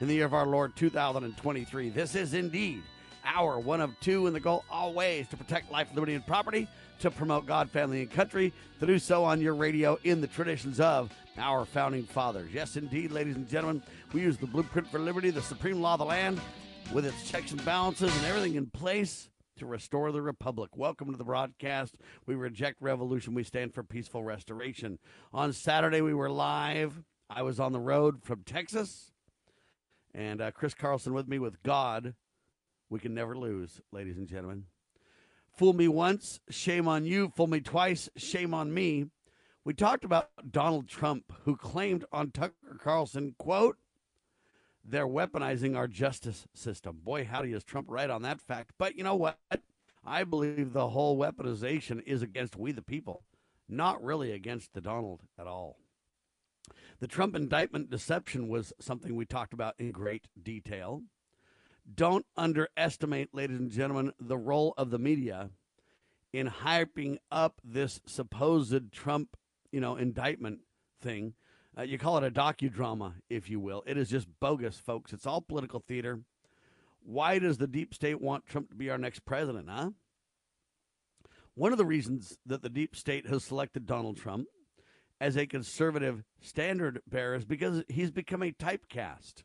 in the year of our Lord 2023. This is indeed our one of two in the goal always to protect life, liberty, and property, to promote God, family, and country, to do so on your radio in the traditions of our founding fathers. Yes, indeed, ladies and gentlemen, we use the blueprint for liberty, the supreme law of the land, with its checks and balances and everything in place to restore the republic. Welcome to the broadcast. We reject revolution. We stand for peaceful restoration. On Saturday, we were live. I was on the road from Texas and uh, Chris Carlson with me with God. We can never lose, ladies and gentlemen. Fool me once, shame on you. Fool me twice, shame on me. We talked about Donald Trump, who claimed on Tucker Carlson, quote, they're weaponizing our justice system. Boy, howdy is Trump right on that fact. But you know what? I believe the whole weaponization is against we the people, not really against the Donald at all. The Trump indictment deception was something we talked about in great detail. Don't underestimate, ladies and gentlemen, the role of the media in hyping up this supposed Trump, you know, indictment thing. Uh, you call it a docudrama, if you will. It is just bogus, folks. It's all political theater. Why does the deep state want Trump to be our next president, huh? One of the reasons that the deep state has selected Donald Trump as a conservative standard bearer is because he's become a typecast.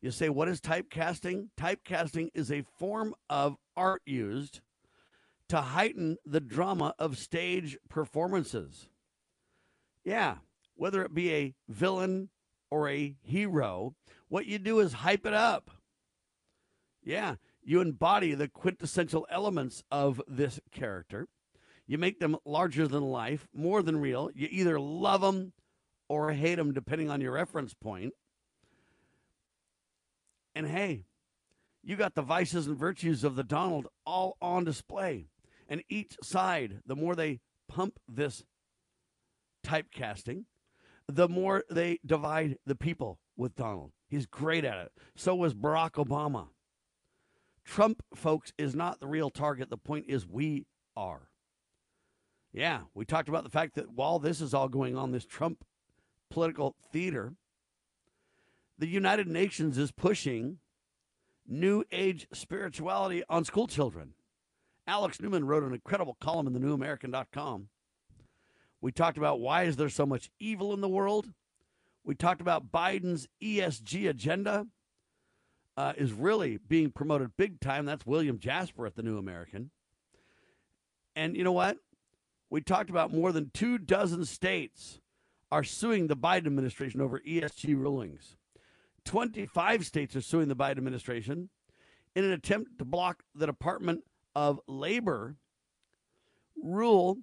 You say, what is typecasting? Typecasting is a form of art used to heighten the drama of stage performances. Yeah, whether it be a villain or a hero, what you do is hype it up. Yeah, you embody the quintessential elements of this character you make them larger than life, more than real. You either love them or hate them, depending on your reference point. And hey, you got the vices and virtues of the Donald all on display. And each side, the more they pump this typecasting, the more they divide the people with Donald. He's great at it. So was Barack Obama. Trump, folks, is not the real target. The point is, we are. Yeah, we talked about the fact that while this is all going on, this Trump political theater, the United Nations is pushing new age spirituality on school children. Alex Newman wrote an incredible column in the newamerican.com. We talked about why is there so much evil in the world? We talked about Biden's ESG agenda uh, is really being promoted big time. That's William Jasper at the New American. And you know what? We talked about more than two dozen states are suing the Biden administration over ESG rulings. 25 states are suing the Biden administration in an attempt to block the Department of Labor rule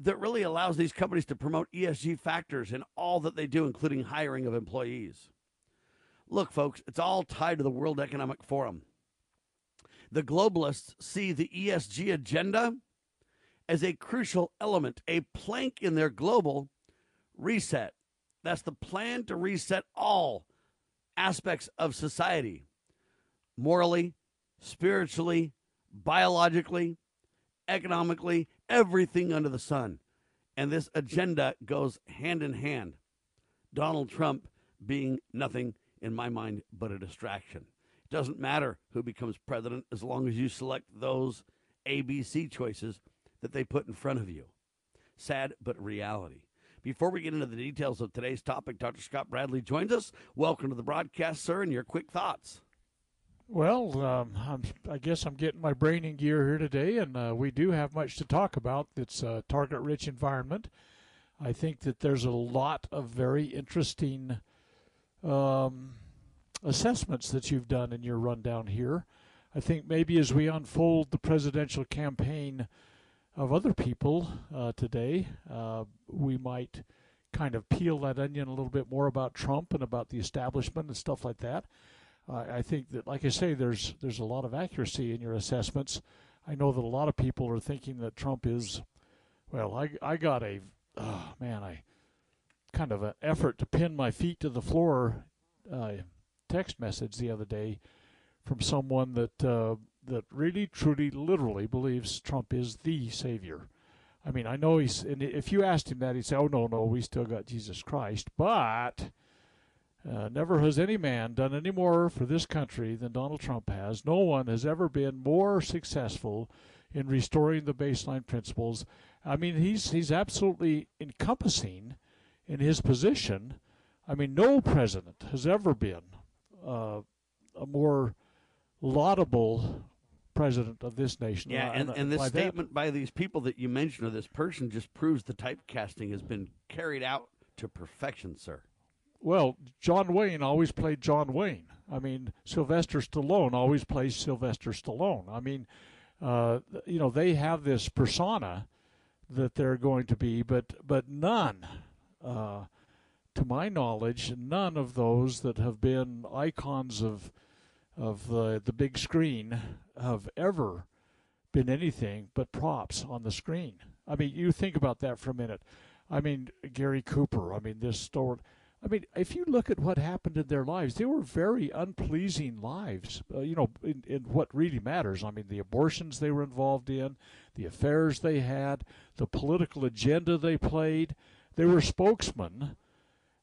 that really allows these companies to promote ESG factors in all that they do, including hiring of employees. Look, folks, it's all tied to the World Economic Forum. The globalists see the ESG agenda as a crucial element, a plank in their global reset. That's the plan to reset all aspects of society morally, spiritually, biologically, economically, everything under the sun. And this agenda goes hand in hand. Donald Trump being nothing, in my mind, but a distraction. It doesn't matter who becomes president as long as you select those ABC choices that they put in front of you. Sad, but reality. Before we get into the details of today's topic, Dr. Scott Bradley joins us. Welcome to the broadcast, sir, and your quick thoughts. Well, um, i guess I'm getting my brain in gear here today, and uh, we do have much to talk about. It's a target rich environment. I think that there's a lot of very interesting um, assessments that you've done in your rundown here. I think maybe as we unfold the presidential campaign, of other people uh, today, uh, we might kind of peel that onion a little bit more about Trump and about the establishment and stuff like that. I, I think that, like I say, there's there's a lot of accuracy in your assessments. I know that a lot of people are thinking that Trump is, well, I I got a, oh, man, I kind of an effort to pin my feet to the floor uh, text message the other day from someone that uh, that really, truly, literally believes Trump is the savior. I mean, I know he's. And if you asked him that, he'd say, "Oh no, no, we still got Jesus Christ." But uh, never has any man done any more for this country than Donald Trump has. No one has ever been more successful in restoring the baseline principles. I mean, he's he's absolutely encompassing in his position. I mean, no president has ever been uh, a more laudable president of this nation. Yeah, and, and, this statement that, by these people that you mentioned, or this person, just proves the typecasting has been carried out to perfection, sir. Well, John Wayne always played John Wayne. I mean, Sylvester Stallone always plays Sylvester Stallone. I mean, uh, you know, they have this persona that they're going to be, but but none, uh, to my knowledge, none of those that have been icons of of the the big screen have ever been anything but props on the screen. I mean, you think about that for a minute. I mean, Gary Cooper. I mean, this story. I mean, if you look at what happened in their lives, they were very unpleasing lives. Uh, you know, in, in what really matters. I mean, the abortions they were involved in, the affairs they had, the political agenda they played. They were spokesmen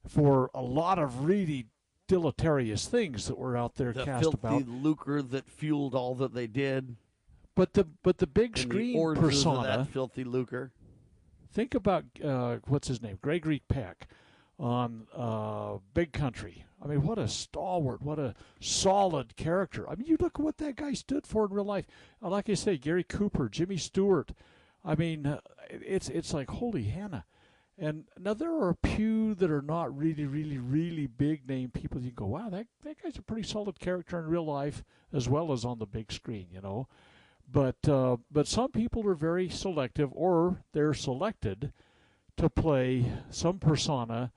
for a lot of really deleterious things that were out there cast about. the cast filthy about. lucre that fueled all that they did. But the but the big and screen the persona. that filthy lucre. Think about uh, what's his name, Gregory Peck, on uh, Big Country. I mean, what a stalwart, what a solid character. I mean, you look at what that guy stood for in real life. Uh, like I say, Gary Cooper, Jimmy Stewart. I mean, uh, it's it's like holy Hannah. And now there are a few that are not really, really, really big name people. You go, wow, that that guy's a pretty solid character in real life as well as on the big screen, you know. But uh, but some people are very selective, or they're selected to play some persona.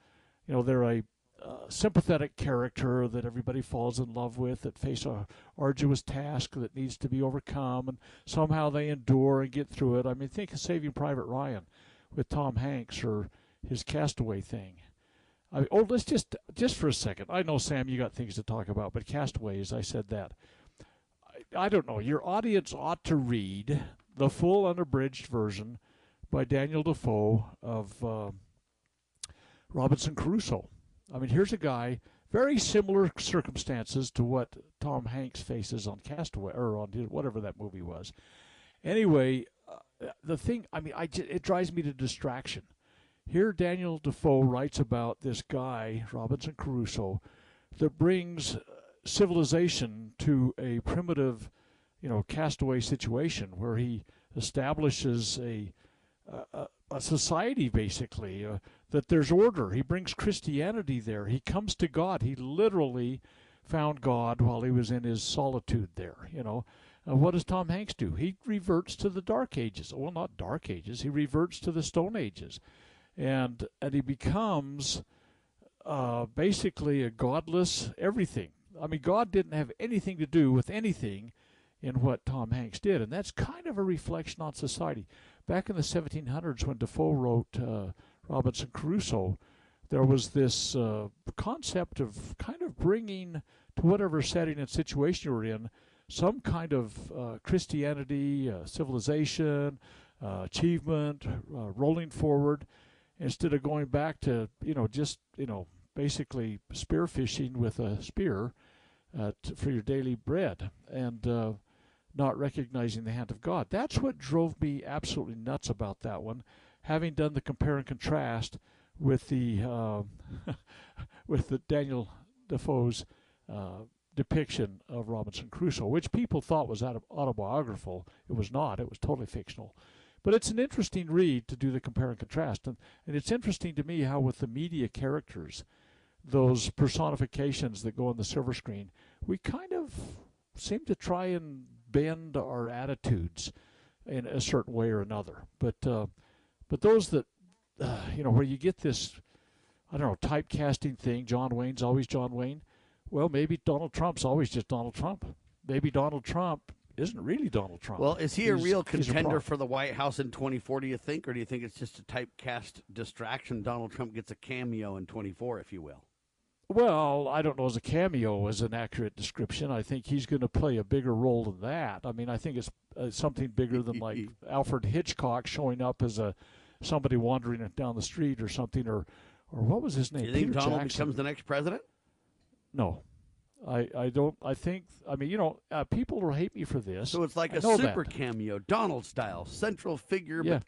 You know, they're a uh, sympathetic character that everybody falls in love with, that face a arduous task that needs to be overcome, and somehow they endure and get through it. I mean, think of Saving Private Ryan with Tom Hanks or his Castaway thing. I, oh, let's just just for a second. I know Sam, you got things to talk about, but Castaways, I said that. I, I don't know. Your audience ought to read the full unabridged version by Daniel Defoe of uh, Robinson Crusoe. I mean, here's a guy very similar circumstances to what Tom Hanks faces on Castaway or on whatever that movie was. Anyway, the thing, I mean, I it drives me to distraction. Here, Daniel Defoe writes about this guy, Robinson Crusoe, that brings civilization to a primitive, you know, castaway situation where he establishes a a, a society basically uh, that there's order. He brings Christianity there. He comes to God. He literally found God while he was in his solitude there. You know, uh, what does Tom Hanks do? He reverts to the Dark Ages. Well, not Dark Ages. He reverts to the Stone Ages, and and he becomes uh, basically a godless everything. I mean, God didn't have anything to do with anything in what Tom Hanks did, and that's kind of a reflection on society. Back in the 1700s, when Defoe wrote uh, Robinson Crusoe, there was this uh, concept of kind of bringing to whatever setting and situation you were in some kind of uh, Christianity, uh, civilization, uh, achievement, uh, rolling forward, instead of going back to you know just you know basically spear fishing with a spear uh, t- for your daily bread and uh, not recognizing the hand of God. That's what drove me absolutely nuts about that one. Having done the compare and contrast with the with the Daniel Defoe's depiction of Robinson Crusoe, which people thought was autobiographical. It was not, it was totally fictional. But it's an interesting read to do the compare and contrast. And, and it's interesting to me how, with the media characters, those personifications that go on the silver screen, we kind of seem to try and bend our attitudes in a certain way or another. But uh, but those that uh, you know where you get this, I don't know, typecasting thing. John Wayne's always John Wayne well, maybe Donald Trump's always just Donald Trump. Maybe Donald Trump isn't really Donald Trump. Well, is he a real he's a contender for the White House in 24, do you think? Or do you think it's just a typecast distraction? Donald Trump gets a cameo in 24, if you will. Well, I don't know as a cameo is an accurate description. I think he's going to play a bigger role than that. I mean, I think it's uh, something bigger than like Alfred Hitchcock showing up as a somebody wandering down the street or something, or or what was his Do name? you think Peter Donald Jackson. becomes the next president? No, I I don't. I think. I mean, you know, uh, people will hate me for this. So it's like I a super that. cameo, Donald style, central figure. Yeah.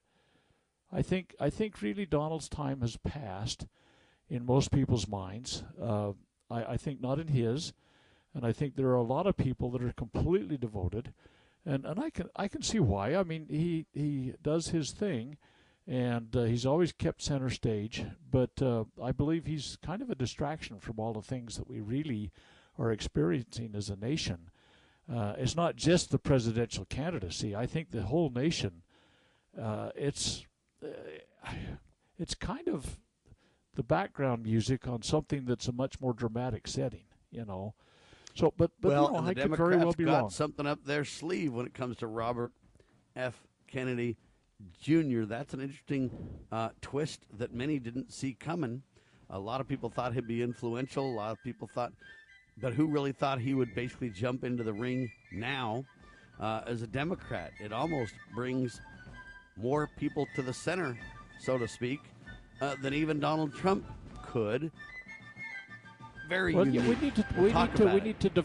I think I think really Donald's time has passed in most people's minds. Uh, I, I think not in his, and I think there are a lot of people that are completely devoted, and, and I can I can see why. I mean he he does his thing, and uh, he's always kept center stage. But uh, I believe he's kind of a distraction from all the things that we really are experiencing as a nation. Uh, it's not just the presidential candidacy. I think the whole nation. Uh, it's uh, it's kind of the background music on something that's a much more dramatic setting, you know. So, but but well, you know, the Democrats very well be got wrong. something up their sleeve when it comes to Robert F. Kennedy Jr. That's an interesting uh, twist that many didn't see coming. A lot of people thought he'd be influential. A lot of people thought, but who really thought he would basically jump into the ring now uh, as a Democrat? It almost brings more people to the center, so to speak, uh, than even Donald Trump could. Very Well, unique. yeah, we need to we need to we it need to.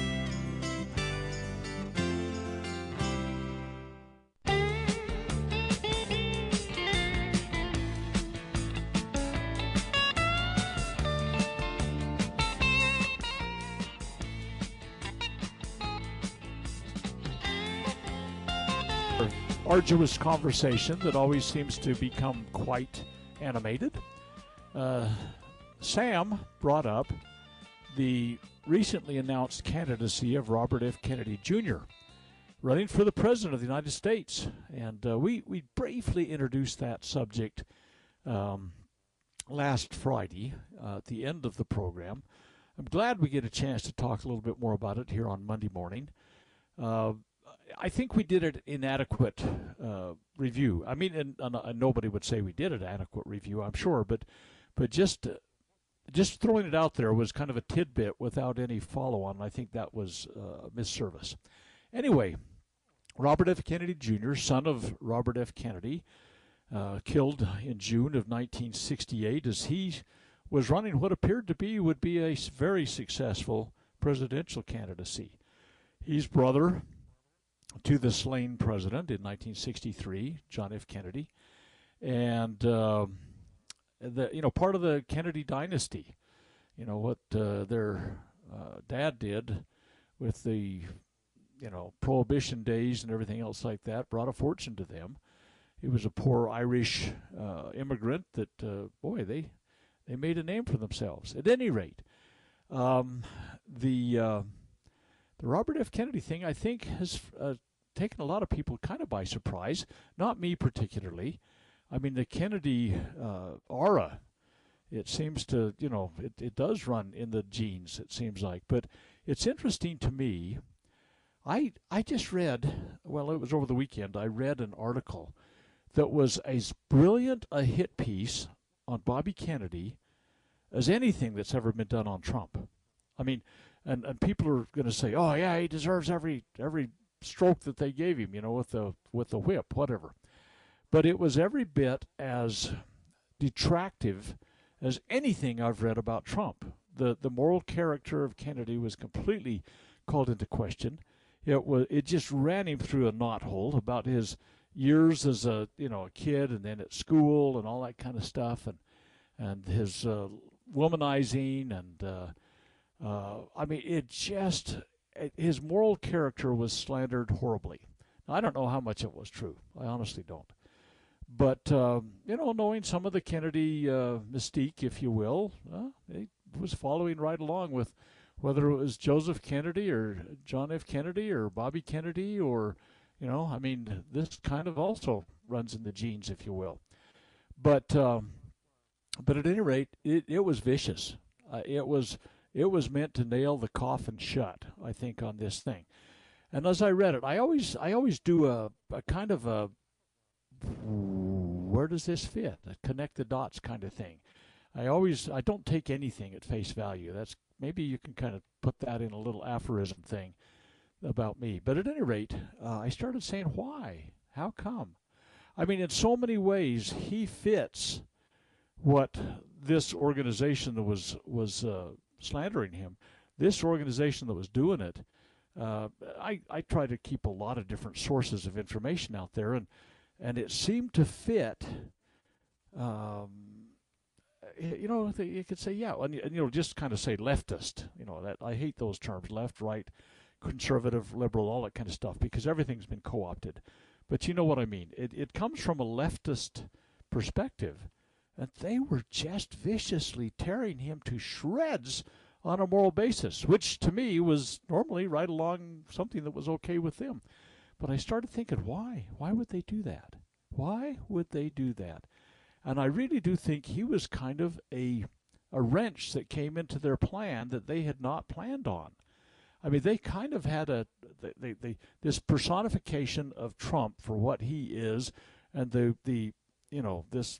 Arduous conversation that always seems to become quite animated. Uh, Sam brought up the recently announced candidacy of Robert F. Kennedy Jr. running for the President of the United States. And uh, we, we briefly introduced that subject um, last Friday uh, at the end of the program. I'm glad we get a chance to talk a little bit more about it here on Monday morning. Uh, I think we did an inadequate uh, review. I mean, and, and, nobody would say we did an adequate review, I'm sure, but but just uh, just throwing it out there was kind of a tidbit without any follow-on. I think that was uh, misservice. Anyway, Robert F. Kennedy Jr., son of Robert F. Kennedy, uh, killed in June of 1968 as he was running what appeared to be would be a very successful presidential candidacy. His brother to the slain president in 1963, John F. Kennedy, and uh, the you know part of the Kennedy dynasty. You know what uh, their uh, dad did with the you know prohibition days and everything else like that brought a fortune to them. He was a poor Irish uh, immigrant that uh, boy they they made a name for themselves. At any rate, um, the uh, the Robert F. Kennedy thing, I think, has uh, taken a lot of people kind of by surprise. Not me particularly. I mean, the Kennedy uh, aura, it seems to, you know, it, it does run in the genes, it seems like. But it's interesting to me. I, I just read, well, it was over the weekend, I read an article that was as brilliant a hit piece on Bobby Kennedy as anything that's ever been done on Trump. I mean, and, and people are going to say, "Oh yeah, he deserves every every stroke that they gave him," you know, with the with the whip, whatever. But it was every bit as detractive as anything I've read about Trump. The the moral character of Kennedy was completely called into question. It was it just ran him through a knothole about his years as a you know a kid and then at school and all that kind of stuff and and his uh, womanizing and uh, uh, I mean, it just his moral character was slandered horribly. Now, I don't know how much it was true. I honestly don't. But um, you know, knowing some of the Kennedy uh, mystique, if you will, uh, it was following right along with whether it was Joseph Kennedy or John F. Kennedy or Bobby Kennedy or you know, I mean, this kind of also runs in the genes, if you will. But um, but at any rate, it, it was vicious. Uh, it was it was meant to nail the coffin shut, I think, on this thing. And as I read it, I always I always do a, a kind of a where does this fit? A connect the dots kind of thing. I always I don't take anything at face value. That's maybe you can kind of put that in a little aphorism thing about me. But at any rate, uh, I started saying why? How come? I mean, in so many ways, he fits what this organization was was uh, slandering him. This organization that was doing it, uh, I, I try to keep a lot of different sources of information out there, and and it seemed to fit. Um, you know, you could say, yeah, and, and you know, just kind of say leftist. You know, that I hate those terms, left, right, conservative, liberal, all that kind of stuff, because everything's been co-opted. But you know what I mean. It it comes from a leftist perspective and they were just viciously tearing him to shreds on a moral basis, which to me was normally right along something that was okay with them. But I started thinking, why? Why would they do that? Why would they do that? And I really do think he was kind of a a wrench that came into their plan that they had not planned on. I mean, they kind of had a they, they, this personification of Trump for what he is, and the the you know this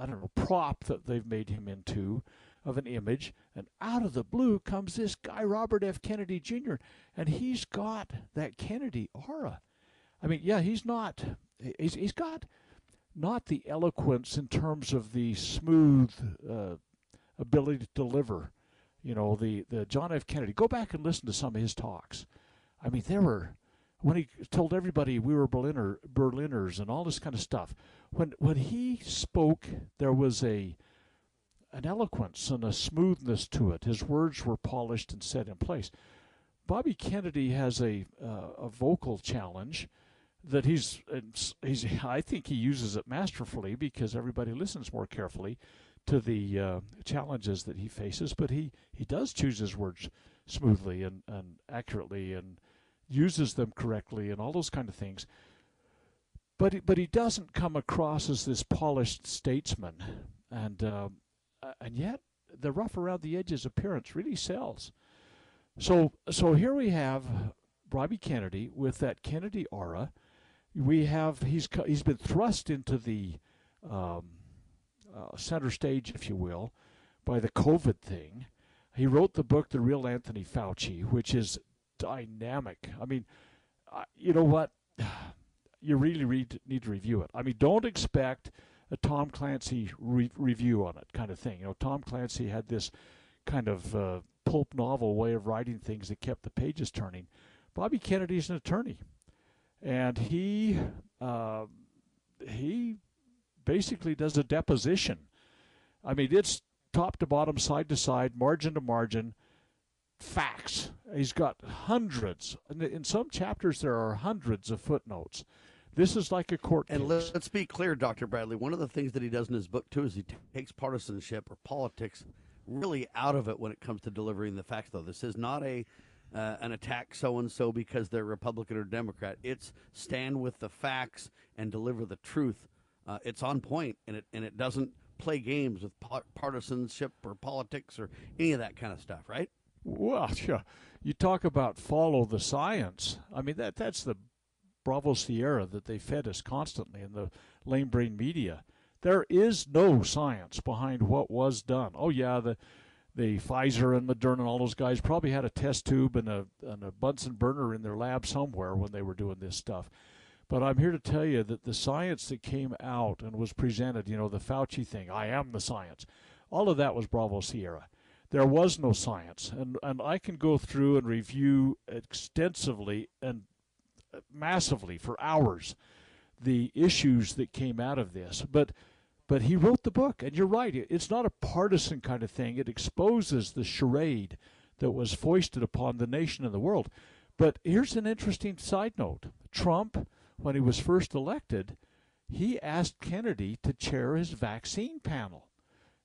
I don't know, prop that they've made him into of an image. And out of the blue comes this guy, Robert F. Kennedy Jr., and he's got that Kennedy aura. I mean, yeah, he's not, he's, he's got not the eloquence in terms of the smooth uh, ability to deliver. You know, the, the John F. Kennedy. Go back and listen to some of his talks. I mean, there were when he told everybody we were Berliner Berliners and all this kind of stuff. When when he spoke, there was a an eloquence and a smoothness to it. His words were polished and set in place. Bobby Kennedy has a uh, a vocal challenge that he's he's I think he uses it masterfully because everybody listens more carefully to the uh, challenges that he faces. But he he does choose his words smoothly and, and accurately and uses them correctly and all those kind of things. But but he doesn't come across as this polished statesman, and uh, and yet the rough around the edges appearance really sells. So so here we have Bobby Kennedy with that Kennedy aura. We have he's he's been thrust into the um, uh, center stage, if you will, by the COVID thing. He wrote the book, The Real Anthony Fauci, which is dynamic. I mean, uh, you know what? You really read, need to review it. I mean, don't expect a Tom Clancy re- review on it kind of thing. You know, Tom Clancy had this kind of uh, pulp novel way of writing things that kept the pages turning. Bobby Kennedy's an attorney. and he uh, he basically does a deposition. I mean, it's top to bottom, side to side, margin to margin, facts. He's got hundreds. In some chapters, there are hundreds of footnotes. This is like a court and case. let's be clear, Dr. Bradley. One of the things that he does in his book, too, is he takes partisanship or politics really out of it when it comes to delivering the facts, though. This is not a uh, an attack so and so because they're Republican or Democrat. It's stand with the facts and deliver the truth. Uh, it's on point, and it and it doesn't play games with partisanship or politics or any of that kind of stuff, right? Well, yeah. You talk about follow the science. I mean that that's the Bravo Sierra that they fed us constantly in the lame brain media. There is no science behind what was done. Oh yeah, the the Pfizer and Moderna and all those guys probably had a test tube and a and a Bunsen burner in their lab somewhere when they were doing this stuff. But I'm here to tell you that the science that came out and was presented, you know, the Fauci thing, I am the science, all of that was Bravo Sierra. There was no science. And, and I can go through and review extensively and uh, massively for hours the issues that came out of this. But but he wrote the book, and you're right. It's not a partisan kind of thing. It exposes the charade that was foisted upon the nation and the world. But here's an interesting side note Trump, when he was first elected, he asked Kennedy to chair his vaccine panel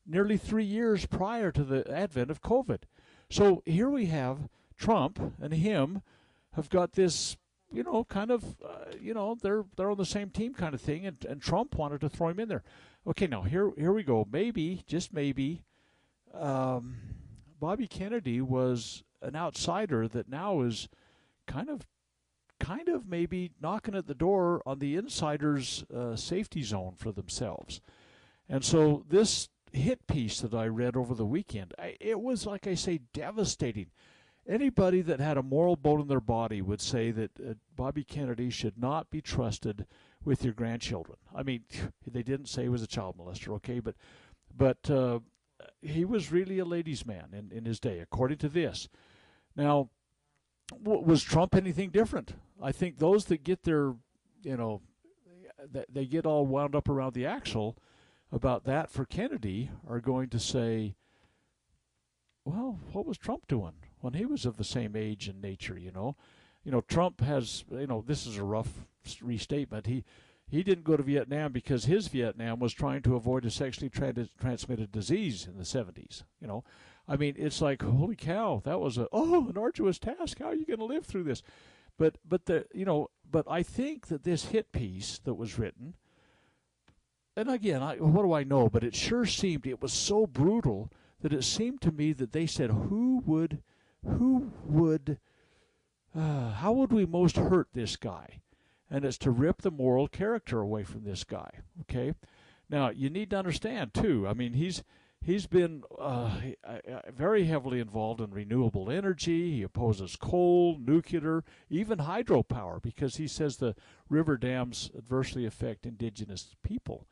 nearly three years prior to the advent of COVID. So here we have Trump and him have got this you know, kind of, uh, you know, they're they're on the same team kind of thing, and, and Trump wanted to throw him in there. Okay, now here here we go. Maybe, just maybe, um, Bobby Kennedy was an outsider that now is kind of, kind of maybe knocking at the door on the insiders' uh, safety zone for themselves, and so this hit piece that I read over the weekend, I, it was like I say, devastating anybody that had a moral bone in their body would say that uh, Bobby Kennedy should not be trusted with your grandchildren. I mean, they didn't say he was a child molester, okay, but but uh, he was really a ladies' man in, in his day, according to this. Now, was Trump anything different? I think those that get their, you know, they get all wound up around the axle about that for Kennedy are going to say, well, what was Trump doing? when he was of the same age and nature, you know. You know, Trump has, you know, this is a rough restatement. He he didn't go to Vietnam because his Vietnam was trying to avoid a sexually tra- transmitted disease in the 70s, you know. I mean, it's like, holy cow, that was a oh, an arduous task. How are you going to live through this? But but the, you know, but I think that this hit piece that was written and again, I, what do I know? But it sure seemed it was so brutal that it seemed to me that they said, who would who would, uh, how would we most hurt this guy? And it's to rip the moral character away from this guy. Okay, now you need to understand too. I mean, he's he's been uh, very heavily involved in renewable energy. He opposes coal, nuclear, even hydropower because he says the river dams adversely affect indigenous people.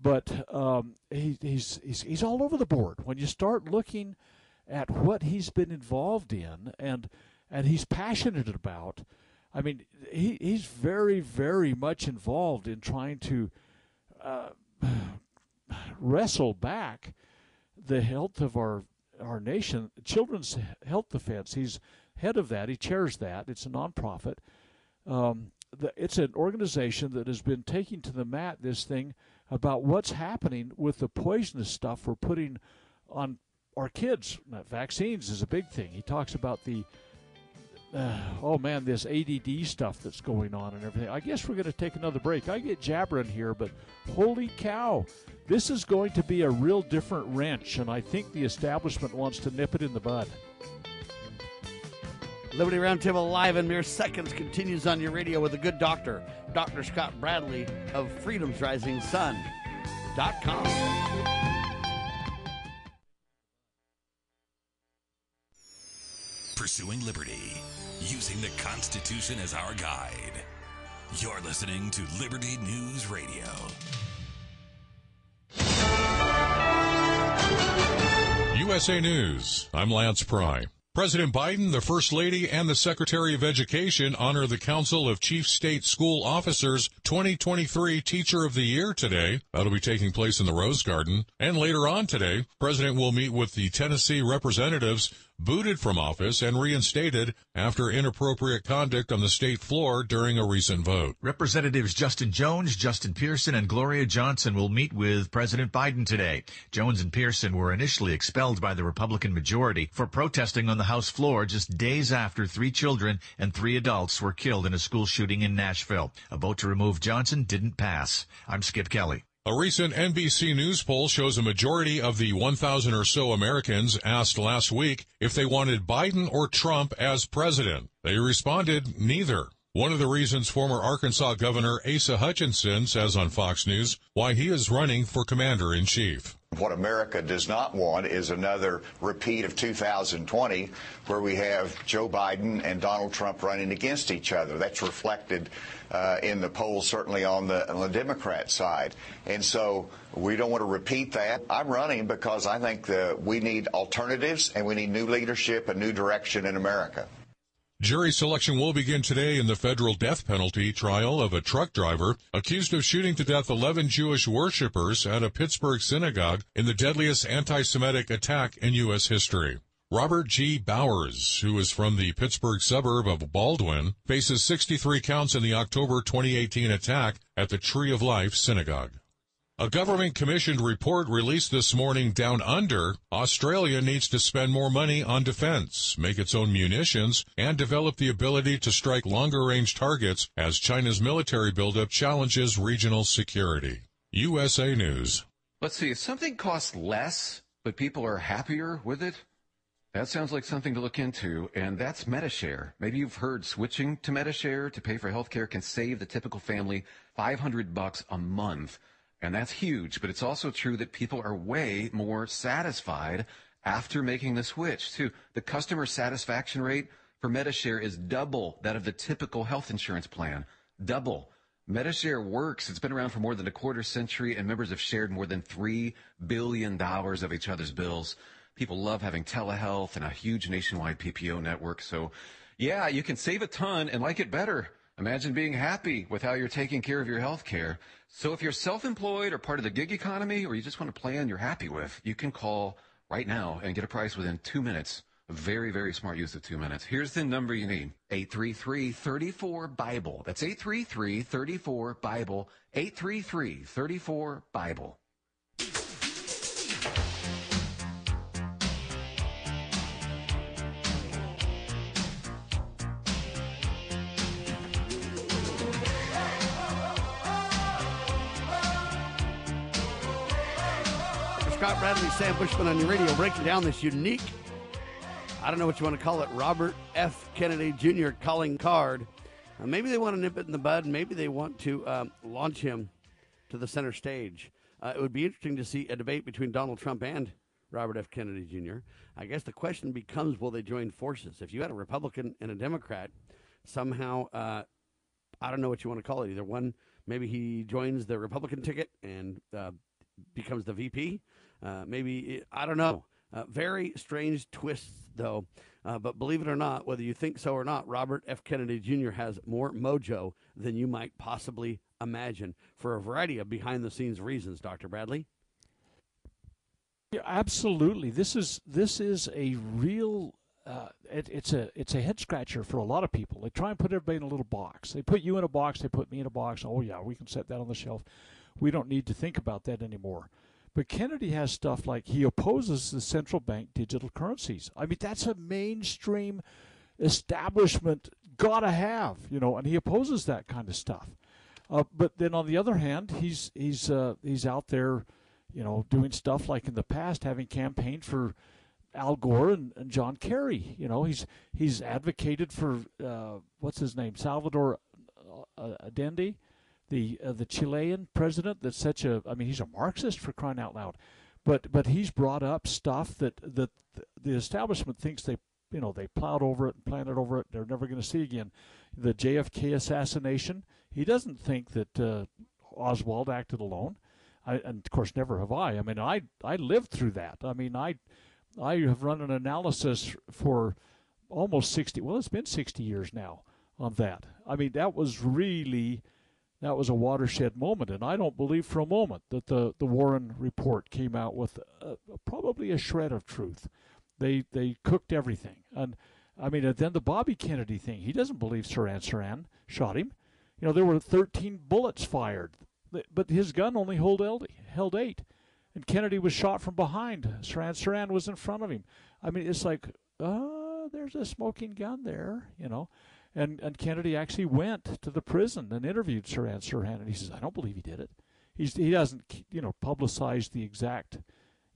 But um, he, he's, he's he's all over the board. When you start looking at what he's been involved in and and he's passionate about. I mean, he, he's very, very much involved in trying to uh, wrestle back the health of our our nation, Children's Health Defense. He's head of that. He chairs that. It's a nonprofit. Um, the, it's an organization that has been taking to the mat this thing about what's happening with the poisonous stuff we're putting on our kids. Vaccines is a big thing. He talks about the uh, oh man, this ADD stuff that's going on and everything. I guess we're going to take another break. I get jabbering here, but holy cow, this is going to be a real different wrench, and I think the establishment wants to nip it in the bud. Liberty Roundtable Live in mere seconds continues on your radio with a good doctor, Dr. Scott Bradley of Freedom's Rising Sun.com. pursuing liberty, using the Constitution as our guide. You're listening to Liberty News Radio. USA News. I'm Lance Pry. President Biden, the First Lady, and the Secretary of Education honor the Council of Chief State School Officers 2023 Teacher of the Year today. That'll be taking place in the Rose Garden. And later on today, President will meet with the Tennessee representatives booted from office and reinstated after inappropriate conduct on the state floor during a recent vote. Representatives Justin Jones, Justin Pearson, and Gloria Johnson will meet with President Biden today. Jones and Pearson were initially expelled by the Republican majority for protesting on the House floor just days after three children and three adults were killed in a school shooting in Nashville. A vote to remove Johnson didn't pass. I'm Skip Kelly. A recent NBC News poll shows a majority of the 1,000 or so Americans asked last week if they wanted Biden or Trump as president. They responded neither. One of the reasons former Arkansas Governor Asa Hutchinson says on Fox News why he is running for commander in chief. What America does not want is another repeat of 2020 where we have Joe Biden and Donald Trump running against each other. That's reflected uh, in the polls, certainly on the, on the Democrat side. And so we don't want to repeat that. I'm running because I think that we need alternatives and we need new leadership and new direction in America. Jury selection will begin today in the federal death penalty trial of a truck driver accused of shooting to death 11 Jewish worshippers at a Pittsburgh synagogue in the deadliest anti-Semitic attack in U.S. history. Robert G. Bowers, who is from the Pittsburgh suburb of Baldwin, faces 63 counts in the October 2018 attack at the Tree of Life Synagogue. A government commissioned report released this morning down under, Australia needs to spend more money on defense, make its own munitions, and develop the ability to strike longer range targets as China's military buildup challenges regional security. USA News. Let's see, if something costs less, but people are happier with it, that sounds like something to look into, and that's Medi-Share. Maybe you've heard switching to Medi-Share to pay for healthcare can save the typical family 500 bucks a month. And that's huge, but it's also true that people are way more satisfied after making the switch too. The customer satisfaction rate for Medi-Share is double that of the typical health insurance plan. Double. Medi-Share works. It's been around for more than a quarter century and members have shared more than $3 billion of each other's bills. People love having telehealth and a huge nationwide PPO network. So yeah, you can save a ton and like it better. Imagine being happy with how you're taking care of your health care. So if you're self-employed or part of the gig economy or you just want a plan you're happy with, you can call right now and get a price within two minutes. Very, very smart use of two minutes. Here's the number you need. 833-34-BIBLE. That's 833-34-BIBLE. 833-34-BIBLE. Bradley, Sam Bushman on your radio, breaking down this unique, I don't know what you want to call it, Robert F. Kennedy Jr. calling card. Uh, maybe they want to nip it in the bud. Maybe they want to um, launch him to the center stage. Uh, it would be interesting to see a debate between Donald Trump and Robert F. Kennedy Jr. I guess the question becomes will they join forces? If you had a Republican and a Democrat, somehow, uh, I don't know what you want to call it. Either one, maybe he joins the Republican ticket and uh, becomes the VP. Uh, maybe, I don't know. Uh, very strange twists, though. Uh, but believe it or not, whether you think so or not, Robert F. Kennedy Jr. has more mojo than you might possibly imagine for a variety of behind the scenes reasons, Dr. Bradley. Yeah, absolutely. This is this is a real uh, it, it's a it's a head scratcher for a lot of people. They try and put everybody in a little box. They put you in a box. They put me in a box. Oh yeah, we can set that on the shelf. We don't need to think about that anymore. But Kennedy has stuff like he opposes the central bank digital currencies. I mean, that's a mainstream establishment gotta have, you know, and he opposes that kind of stuff. Uh, but then on the other hand, he's he's uh, he's out there, you know, doing stuff like in the past, having campaigned for Al Gore and, and John Kerry. You know, he's he's advocated for uh, what's his name, Salvador uh, Allende the uh, the Chilean president that's such a I mean he's a Marxist for crying out loud, but but he's brought up stuff that that the establishment thinks they you know they plowed over it and planted over it they're never going to see again. The JFK assassination he doesn't think that uh, Oswald acted alone. I, and of course never have I. I mean I I lived through that. I mean I I have run an analysis for almost 60, well, it's been 60 years now on that. I mean, that was really, that was a watershed moment. And I don't believe for a moment that the, the Warren report came out with a, probably a shred of truth. They, they cooked everything. And I mean, then the Bobby Kennedy thing, he doesn't believe Sirhan Sirhan shot him. You know, there were 13 bullets fired, but his gun only held, held eight. And Kennedy was shot from behind. Sirhan Sirhan was in front of him. I mean, it's like, uh, there's a smoking gun there, you know. And and Kennedy actually went to the prison and interviewed Sirhan Sirhan, and he says, I don't believe he did it. He's he doesn't you know publicize the exact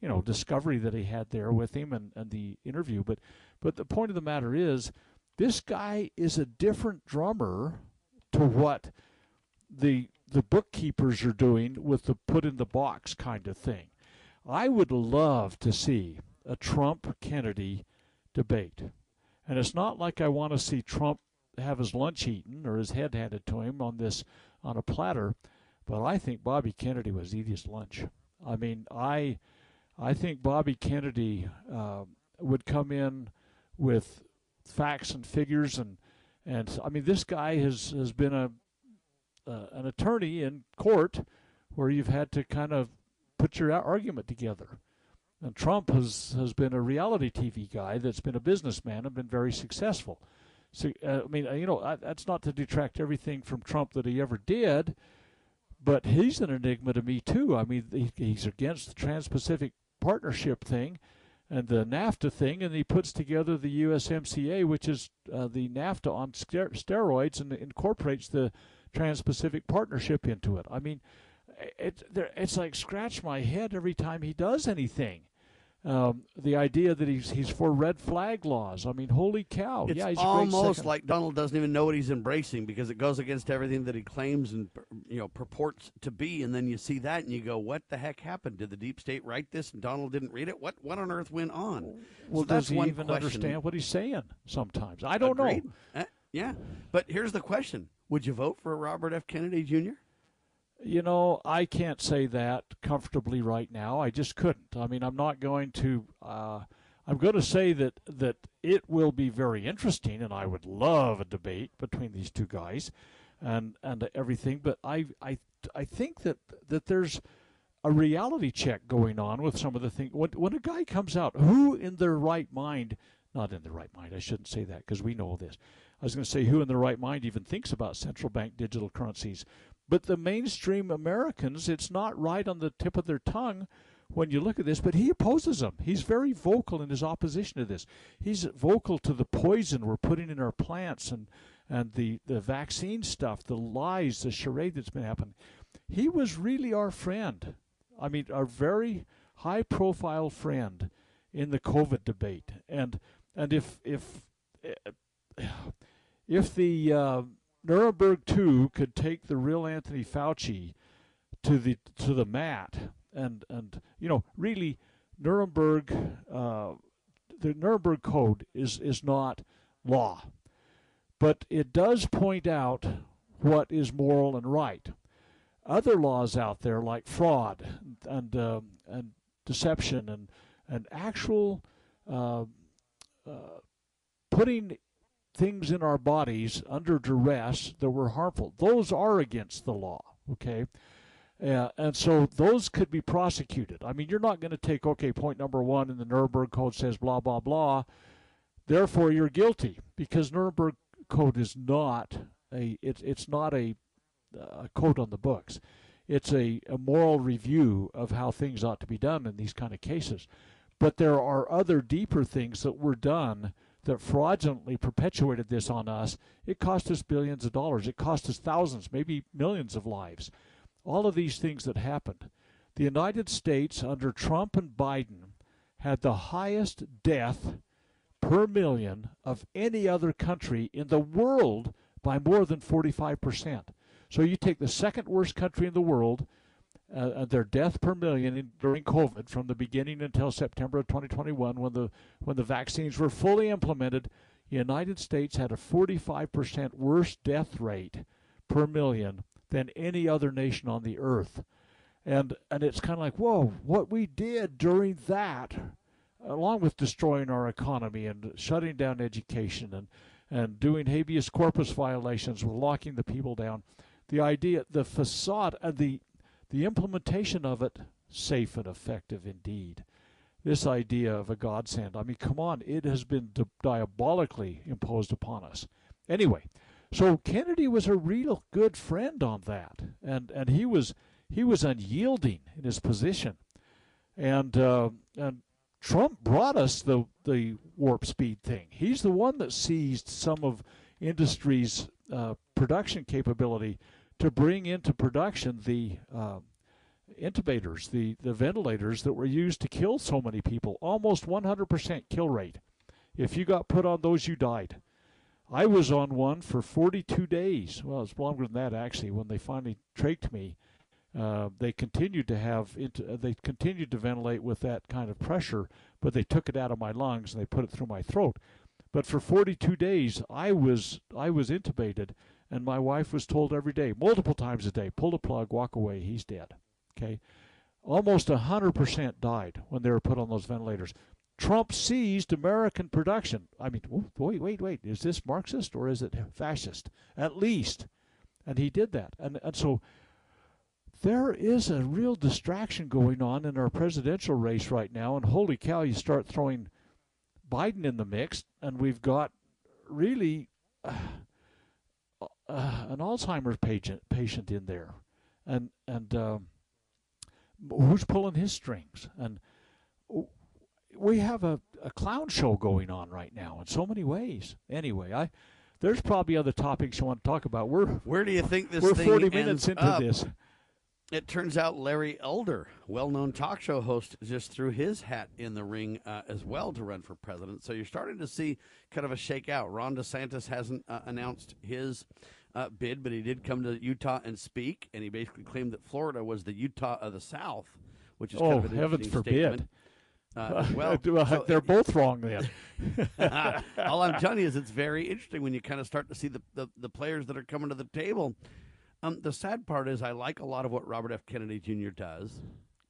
you know discovery that he had there with him and, and the interview, but but the point of the matter is, this guy is a different drummer to what the the bookkeepers are doing with the put in the box kind of thing. I would love to see a Trump Kennedy debate. And it's not like I want to see Trump have his lunch eaten or his head handed to him on this on a platter, but I think Bobby Kennedy was eating lunch. I mean, I I think Bobby Kennedy uh, would come in with facts and figures and and I mean this guy has has been a uh, an attorney in court where you've had to kind of put your argument together. And Trump has, has been a reality TV guy that's been a businessman and been very successful. So, uh, I mean, uh, you know, that's not to detract everything from Trump that he ever did, but he's an enigma to me, too. I mean, he, he's against the Trans Pacific Partnership thing and the NAFTA thing, and he puts together the USMCA, which is uh, the NAFTA on steroids, and incorporates the Trans Pacific Partnership into it. I mean, it, it's like scratch my head every time he does anything. Um, the idea that he's he's for red flag laws. I mean, holy cow! It's yeah, he's almost like Donald doesn't even know what he's embracing because it goes against everything that he claims and you know purports to be. And then you see that and you go, "What the heck happened? Did the deep state write this and Donald didn't read it? What what on earth went on?" Well, so does he even question. understand what he's saying? Sometimes I don't Agreed. know. Uh, yeah, but here's the question: Would you vote for Robert F. Kennedy Jr.? You know, I can't say that comfortably right now. I just couldn't. I mean, I'm not going to. Uh, I'm going to say that that it will be very interesting, and I would love a debate between these two guys, and and everything. But I I I think that that there's a reality check going on with some of the things. When when a guy comes out, who in their right mind? Not in their right mind. I shouldn't say that because we know this. I was going to say who in their right mind even thinks about central bank digital currencies. But the mainstream Americans, it's not right on the tip of their tongue when you look at this, but he opposes them. He's very vocal in his opposition to this. He's vocal to the poison we're putting in our plants and, and the, the vaccine stuff, the lies, the charade that's been happening. He was really our friend. I mean, our very high profile friend in the COVID debate. And and if if if the uh, Nuremberg two could take the real Anthony Fauci to the to the mat, and and you know really Nuremberg, uh, the Nuremberg Code is is not law, but it does point out what is moral and right. Other laws out there like fraud and uh, and deception and and actual uh, uh putting things in our bodies under duress that were harmful. Those are against the law, okay? Uh, and so those could be prosecuted. I mean, you're not going to take, okay, point number one in the Nuremberg Code says blah, blah, blah. Therefore, you're guilty because Nuremberg Code is not a, it's, it's not a, a code on the books. It's a, a moral review of how things ought to be done in these kind of cases. But there are other deeper things that were done that fraudulently perpetuated this on us, it cost us billions of dollars. It cost us thousands, maybe millions of lives. All of these things that happened. The United States, under Trump and Biden, had the highest death per million of any other country in the world by more than 45%. So you take the second worst country in the world uh, their death per million in, during COVID from the beginning until September of 2021, when the when the vaccines were fully implemented, the United States had a 45% worse death rate per million than any other nation on the earth. And and it's kind of like, whoa, what we did during that along with destroying our economy and shutting down education and and doing habeas corpus violations with locking the people down, the idea, the facade, uh, the the implementation of it, safe and effective indeed. This idea of a godsend. I mean, come on, it has been di- diabolically imposed upon us. Anyway, so Kennedy was a real good friend on that, and and he was he was unyielding in his position, and uh, and Trump brought us the the warp speed thing. He's the one that seized some of industry's uh, production capability to bring into production the uh, intubators, the, the ventilators that were used to kill so many people. Almost 100% kill rate. If you got put on those, you died. I was on one for 42 days. Well, it's longer than that actually. When they finally traked me, uh, they continued to have uh, they continued to ventilate with that kind of pressure, but they took it out of my lungs and they put it through my throat. But for 42 days, I was I was intubated, and my wife was told every day, multiple times a day, pull the plug, walk away, he's dead. Okay, almost 100% died when they were put on those ventilators. Trump seized American production. I mean, wait, wait, wait. Is this Marxist or is it fascist? At least. And he did that. And, and so there is a real distraction going on in our presidential race right now. And holy cow, you start throwing Biden in the mix, and we've got really uh, uh, an Alzheimer's patient patient in there, and and um, who's pulling his strings? And we have a, a clown show going on right now in so many ways. Anyway, I there's probably other topics you want to talk about. We're where do you think this? We're thing 40 minutes into up? this. It turns out Larry Elder, well-known talk show host, just threw his hat in the ring uh, as well to run for president. So you're starting to see kind of a shakeout. Ron DeSantis hasn't uh, announced his uh, bid, but he did come to Utah and speak, and he basically claimed that Florida was the Utah of the South, which is oh, kind of an heavens forbid. Uh, well, so they're both wrong then. all I'm telling you is it's very interesting when you kind of start to see the, the, the players that are coming to the table. Um, the sad part is I like a lot of what Robert F. Kennedy Jr. does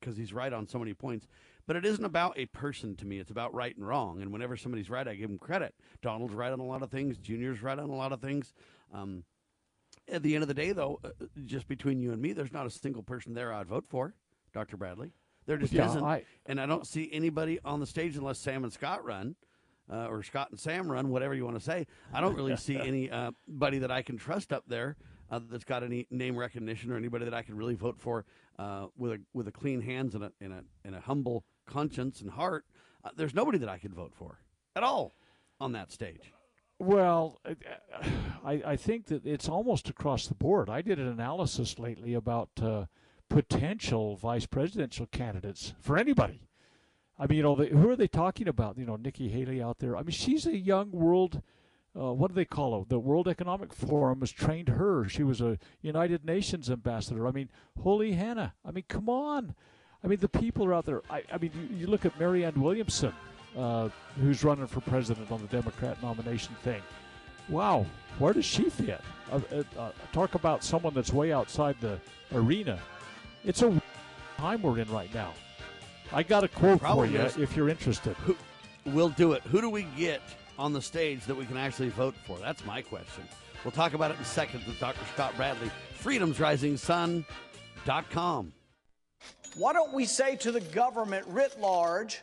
because he's right on so many points. But it isn't about a person to me. It's about right and wrong. And whenever somebody's right, I give him credit. Donald's right on a lot of things. Junior's right on a lot of things. Um, at the end of the day, though, uh, just between you and me, there's not a single person there I'd vote for, Dr. Bradley. There just yeah, isn't. I, and I don't see anybody on the stage unless Sam and Scott run. Uh, or Scott and Sam run, whatever you want to say. I don't really see anybody uh, that I can trust up there uh, that's got any name recognition or anybody that I can really vote for uh, with a with a clean hands and a and a, and a humble conscience and heart. Uh, there's nobody that I could vote for at all on that stage. Well, I, I think that it's almost across the board. I did an analysis lately about uh, potential vice presidential candidates for anybody. I mean, you know, they, who are they talking about? You know, Nikki Haley out there. I mean, she's a young world uh, what do they call her? The World Economic Forum has trained her. She was a United Nations ambassador. I mean, holy Hannah. I mean, come on. I mean, the people are out there. I, I mean, you, you, look at Marianne Williamson, uh, who's running for president on the Democrat nomination thing. Wow, where does she fit? Uh, uh, uh talk about someone that's way outside the arena. It's a time we're in right now. I got a quote for you if you're interested. Who, we'll do it. Who do we get on the stage that we can actually vote for? That's my question. We'll talk about it in seconds with Dr. Scott Bradley. FreedomsRisingSun.com. Why don't we say to the government writ large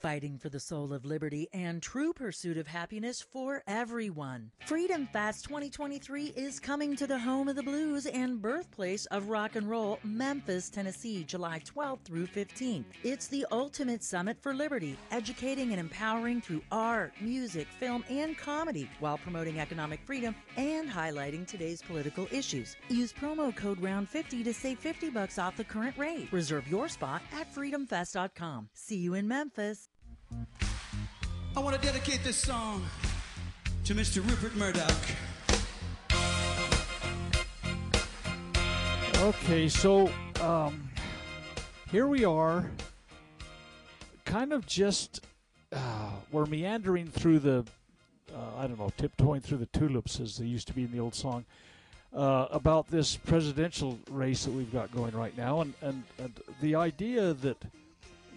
Fighting for the soul of liberty and true pursuit of happiness for everyone. Freedom Fest 2023 is coming to the home of the blues and birthplace of rock and roll, Memphis, Tennessee, July 12th through 15th. It's the ultimate summit for liberty, educating and empowering through art, music, film, and comedy while promoting economic freedom and highlighting today's political issues. Use promo code ROUND50 to save 50 bucks off the current rate. Reserve your spot at freedomfest.com. See you in Memphis. I want to dedicate this song to Mr. Rupert Murdoch. Okay, so um, here we are, kind of just uh, we're meandering through the uh, I don't know tiptoeing through the tulips as they used to be in the old song uh, about this presidential race that we've got going right now, and, and and the idea that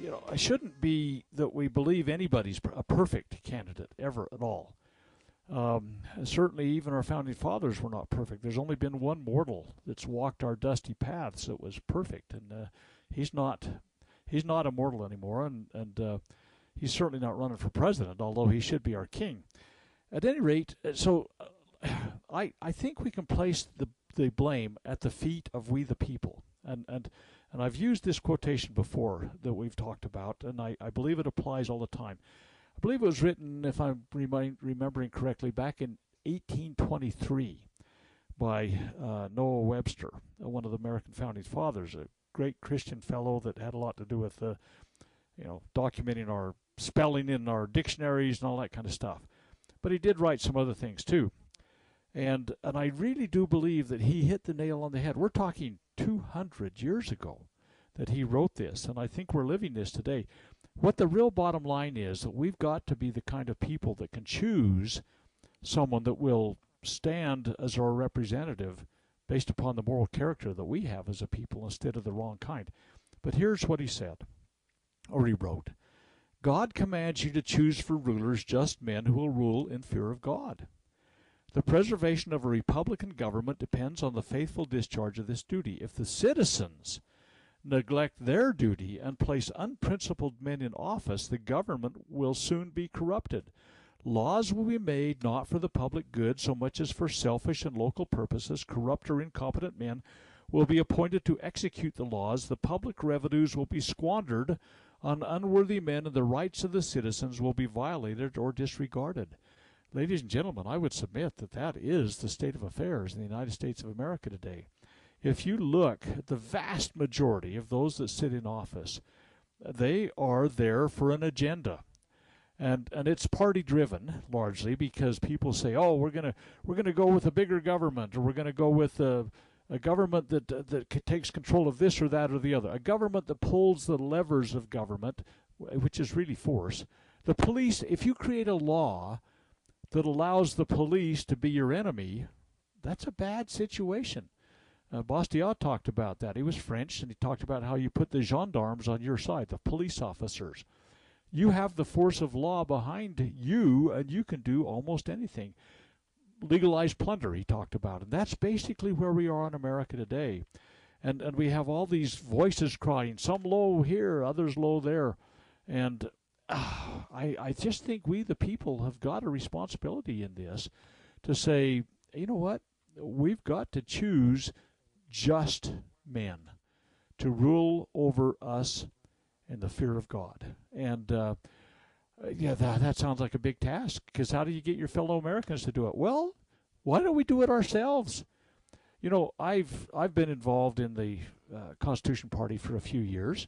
you know it shouldn't be that we believe anybody's a perfect candidate ever at all. Um, certainly, even our founding fathers were not perfect. There's only been one mortal that's walked our dusty paths that was perfect, and uh, he's not he's not immortal anymore, and and uh, he's certainly not running for president, although he should be our king. At any rate, uh, so uh, I I think we can place the the blame at the feet of we the people, and and and I've used this quotation before that we've talked about, and I, I believe it applies all the time. I believe it was written, if I'm remind, remembering correctly, back in 1823 by uh, Noah Webster, uh, one of the American founding fathers, a great Christian fellow that had a lot to do with, uh, you know, documenting our spelling in our dictionaries and all that kind of stuff. But he did write some other things too. And and I really do believe that he hit the nail on the head. We're talking 200 years ago that he wrote this, and I think we're living this today. What the real bottom line is that we've got to be the kind of people that can choose someone that will stand as our representative based upon the moral character that we have as a people instead of the wrong kind. But here's what he said, or he wrote God commands you to choose for rulers just men who will rule in fear of God. The preservation of a Republican government depends on the faithful discharge of this duty. If the citizens neglect their duty and place unprincipled men in office, the government will soon be corrupted. Laws will be made not for the public good so much as for selfish and local purposes. Corrupt or incompetent men will be appointed to execute the laws. The public revenues will be squandered on unworthy men, and the rights of the citizens will be violated or disregarded. Ladies and gentlemen, I would submit that that is the state of affairs in the United States of America today. If you look at the vast majority of those that sit in office, they are there for an agenda. And and it's party driven largely because people say, "Oh, we're going to we're to go with a bigger government or we're going to go with a a government that that takes control of this or that or the other. A government that pulls the levers of government, which is really force. The police, if you create a law that allows the police to be your enemy, that's a bad situation. Uh, Bastiat talked about that. He was French, and he talked about how you put the gendarmes on your side, the police officers. You have the force of law behind you, and you can do almost anything. Legalized plunder, he talked about. And that's basically where we are in America today. And, and we have all these voices crying, some low here, others low there. And I, I just think we, the people, have got a responsibility in this to say, you know what? We've got to choose just men to rule over us in the fear of God. And uh, yeah, that, that sounds like a big task because how do you get your fellow Americans to do it? Well, why don't we do it ourselves? You know, I've I've been involved in the uh, Constitution Party for a few years,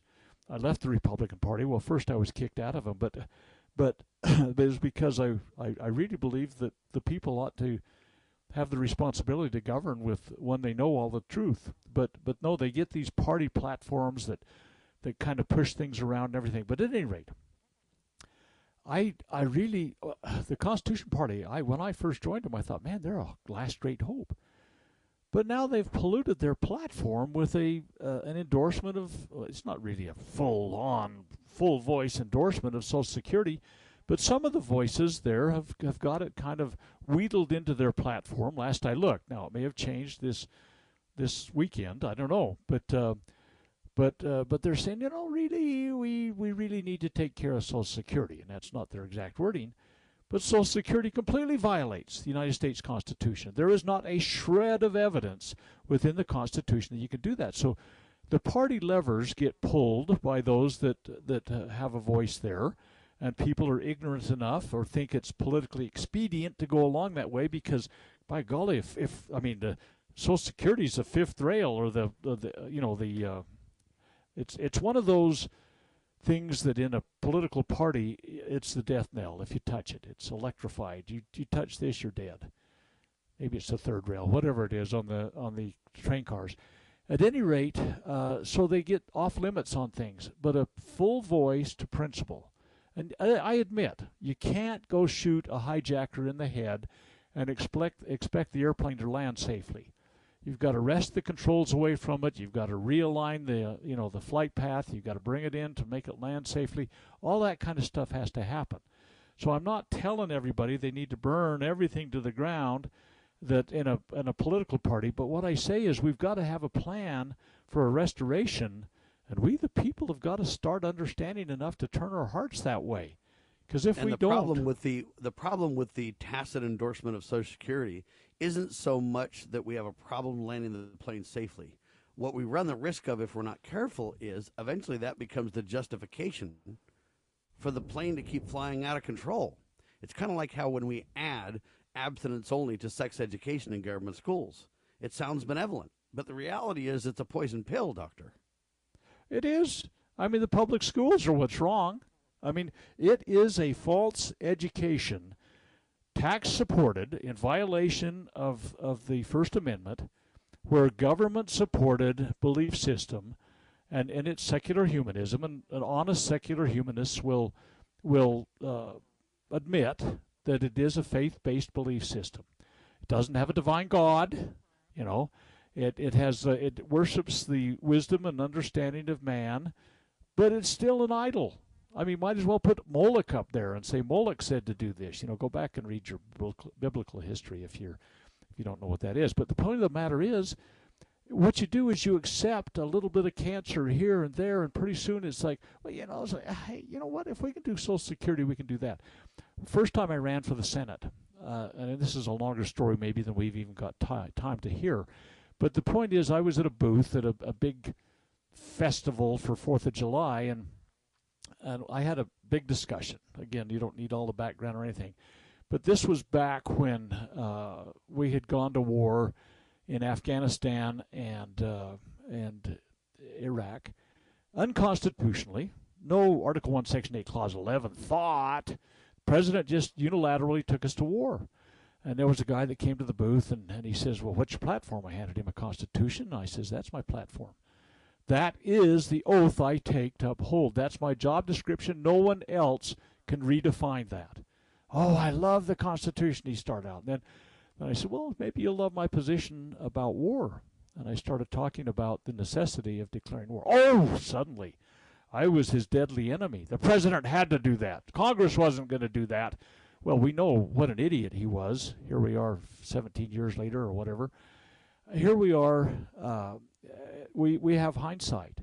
I left the Republican Party. Well, first I was kicked out of them, but but it was because I, I, I really believe that the people ought to have the responsibility to govern with when they know all the truth. But but no, they get these party platforms that that kind of push things around and everything. But at any rate, I I really uh, the Constitution Party. I when I first joined them, I thought, man, they're a last great hope. But now they've polluted their platform with a uh, an endorsement of. Well, it's not really a full on, full voice endorsement of Social Security, but some of the voices there have have got it kind of wheedled into their platform. Last I looked, now it may have changed this this weekend. I don't know, but. Uh, but uh, but they're saying, you know, really, we, we really need to take care of Social Security, and that's not their exact wording. But Social Security completely violates the United States Constitution. There is not a shred of evidence within the Constitution that you can do that. So the party levers get pulled by those that that uh, have a voice there, and people are ignorant enough or think it's politically expedient to go along that way because, by golly, if, if I mean the Social Security is the fifth rail or the, the, the you know the uh, it's it's one of those things that in a political party it's the death knell if you touch it. It's electrified. You you touch this, you're dead. Maybe it's the third rail, whatever it is on the on the train cars. At any rate, uh, so they get off limits on things, but a full voice to principle. And I, I admit you can't go shoot a hijacker in the head and expect expect the airplane to land safely. You've got to wrest the controls away from it. You've got to realign the you know the flight path. You've got to bring it in to make it land safely. All that kind of stuff has to happen. So I'm not telling everybody they need to burn everything to the ground that in a in a political party, but what I say is we've got to have a plan for a restoration and we the people have got to start understanding enough to turn our hearts that way. Because if and we the don't problem with the the problem with the tacit endorsement of Social Security isn't so much that we have a problem landing the plane safely. What we run the risk of if we're not careful is eventually that becomes the justification for the plane to keep flying out of control. It's kind of like how when we add abstinence only to sex education in government schools, it sounds benevolent, but the reality is it's a poison pill, doctor. It is. I mean, the public schools are what's wrong. I mean, it is a false education tax supported in violation of, of the First Amendment, where government supported belief system and, and it's secular humanism, and, and honest secular humanists will, will uh, admit that it is a faith based belief system. It doesn't have a divine God, you know. It, it has uh, it worships the wisdom and understanding of man, but it's still an idol. I mean, might as well put Moloch up there and say Moloch said to do this. You know, go back and read your biblical history if you're if you don't know what that is. But the point of the matter is, what you do is you accept a little bit of cancer here and there, and pretty soon it's like, well, you know, it's like, hey, you know what? If we can do Social Security, we can do that. First time I ran for the Senate, uh, and this is a longer story maybe than we've even got t- time to hear. But the point is, I was at a booth at a, a big festival for Fourth of July, and and I had a big discussion. Again, you don't need all the background or anything, but this was back when uh, we had gone to war in Afghanistan and uh, and Iraq unconstitutionally. No Article One, Section Eight, Clause Eleven thought. The president just unilaterally took us to war. And there was a guy that came to the booth and, and he says, Well, what's your platform? I handed him a constitution. I says, That's my platform. That is the oath I take to uphold. That's my job description. No one else can redefine that. Oh, I love the Constitution, he started out. And then, then I said, Well, maybe you'll love my position about war. And I started talking about the necessity of declaring war. Oh, suddenly, I was his deadly enemy. The president had to do that. Congress wasn't going to do that. Well, we know what an idiot he was. Here we are 17 years later or whatever. Here we are. Uh, we we have hindsight,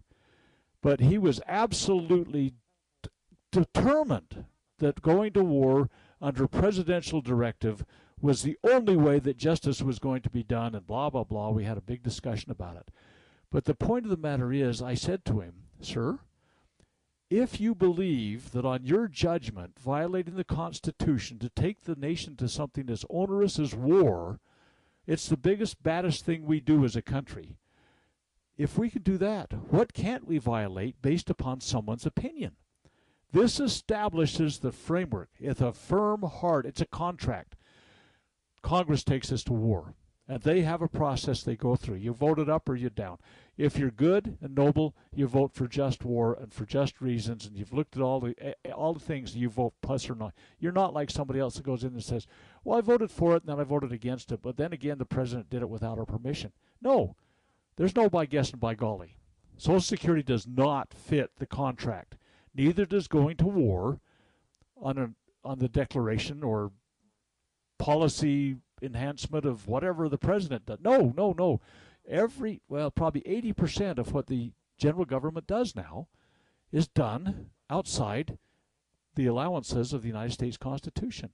but he was absolutely d- determined that going to war under presidential directive was the only way that justice was going to be done, and blah blah blah. We had a big discussion about it. But the point of the matter is, I said to him, Sir, if you believe that on your judgment, violating the Constitution to take the nation to something as onerous as war, it's the biggest, baddest thing we do as a country. If we could do that, what can't we violate based upon someone's opinion? This establishes the framework. It's a firm heart, it's a contract. Congress takes us to war. And they have a process they go through. You vote it up or you down. If you're good and noble, you vote for just war and for just reasons, and you've looked at all the eh, eh, all the things you vote plus or not. You're not like somebody else that goes in and says, "Well, I voted for it, and then I voted against it, but then again, the president did it without our permission." No, there's no by guess and by golly. Social Security does not fit the contract. Neither does going to war on a, on the declaration or policy enhancement of whatever the president does. No, no, no. Every well, probably 80% of what the general government does now is done outside the allowances of the United States Constitution.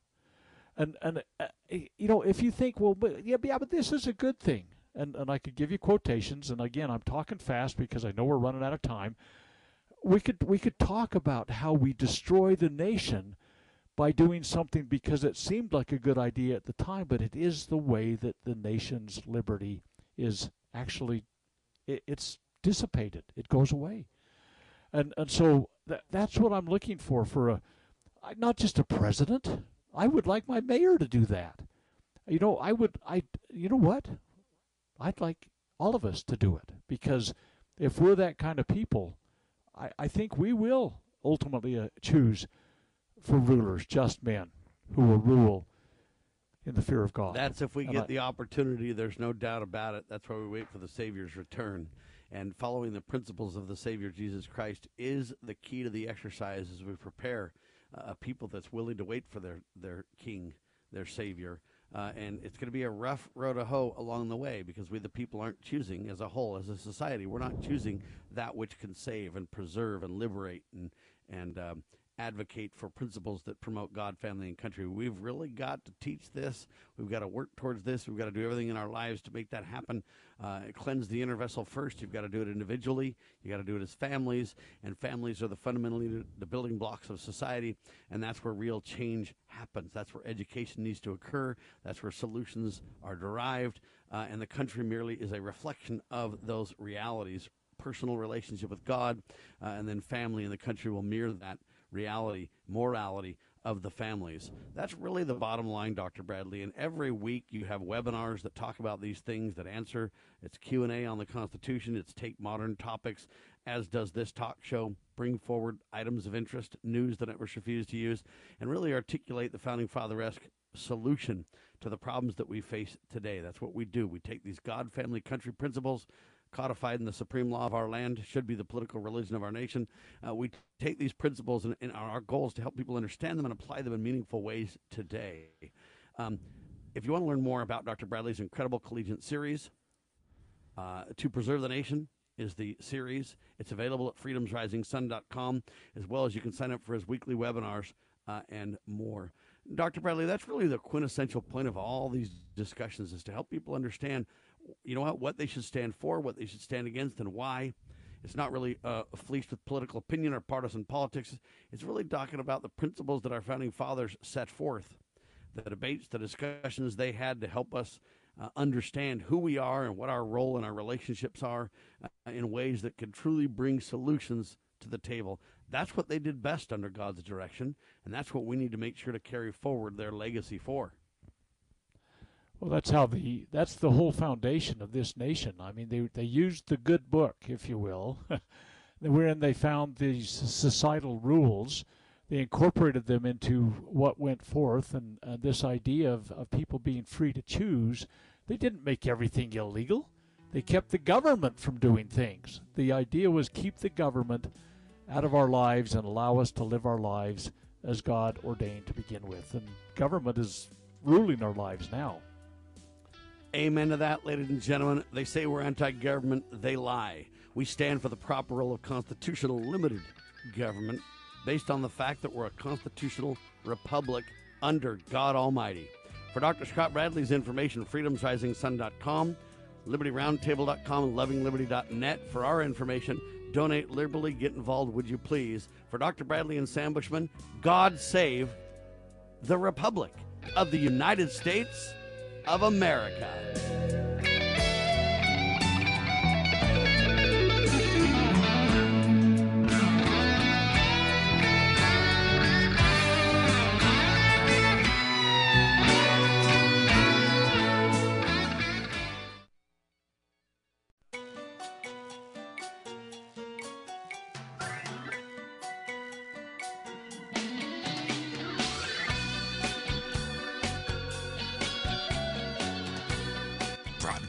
And and uh, you know, if you think, well, but yeah, yeah, but this is a good thing and, and I could give you quotations. And again, I'm talking fast because I know we're running out of time. We could we could talk about how we destroy the nation by doing something because it seemed like a good idea at the time, but it is the way that the nation's liberty is actually it, it's dissipated. It goes away, and and so that, that's what I'm looking for for a not just a president. I would like my mayor to do that. You know, I would I you know what? I'd like all of us to do it because if we're that kind of people, I, I think we will ultimately uh, choose for rulers just men who will rule in the fear of God. That's if we And get I- the opportunity. There's no doubt about it. That's why we wait for the Savior's return. And following the principles of the Savior Jesus Christ is the key to the exercise as we prepare a people that's willing to wait for their, their King, their Savior. Uh, and it's going to be a rough road to hoe along the way because we, the people, aren't choosing as a whole, as a society. We're not choosing that which can save and preserve and liberate and and um, advocate for principles that promote God, family, and country. We've really got to teach this. We've got to work towards this. We've got to do everything in our lives to make that happen. Uh, cleanse the inner vessel first. You've got to do it individually. You got to do it as families, and families are the fundamentally the- building blocks of society, and that's where real change happens. That's where education needs to occur. That's where solutions are derived, uh, and the country merely is a reflection of those realities personal relationship with God, uh, and then family in the country will mirror that reality, morality of the families. That's really the bottom line, Dr. Bradley. And every week you have webinars that talk about these things, that answer. It's Q and A on the Constitution. It's take modern topics, as does this talk show. Bring forward items of interest, news that networks refuse to use, and really articulate the founding father esque solution to the problems that we face today. That's what we do. We take these God, family, country principles codified in the supreme law of our land, should be the political religion of our nation. Uh, we take these principles and, and our goal is to help people understand them and apply them in meaningful ways today. Um, if you want to learn more about Dr. Bradley's incredible collegiate series, uh, To Preserve the Nation is the series. It's available at freedomsrisingsun.com, as well as you can sign up for his weekly webinars uh, and more. Dr. Bradley, that's really the quintessential point of all these discussions is to help people understand, you know what, what they should stand for, what they should stand against, and why. It's not really uh, fleeced with political opinion or partisan politics. It's really talking about the principles that our founding fathers set forth, the debates, the discussions they had to help us uh, understand who we are and what our role and our relationships are uh, in ways that can truly bring solutions to the table. That's what they did best under God's direction, and that's what we need to make sure to carry forward their legacy for. Well, that's how the that's the whole foundation of this nation. I mean, they they used the good book, if you will, wherein they found these societal rules. They incorporated them into what went forth, and uh, this idea of, of people being free to choose. They didn't make everything illegal. They kept the government from doing things. The idea was keep the government out of our lives and allow us to live our lives as God ordained to begin with. And government is ruling our lives now. Amen to that, ladies and gentlemen. They say we're anti government, they lie. We stand for the proper role of constitutional limited government based on the fact that we're a constitutional republic under God Almighty. For Dr. Scott Bradley's information, freedomsrisingsun.com, libertyroundtable.com, and lovingliberty.net. For our information, donate liberally, get involved, would you please? For Dr. Bradley and Sam Bushman, God save the Republic of the United States of America.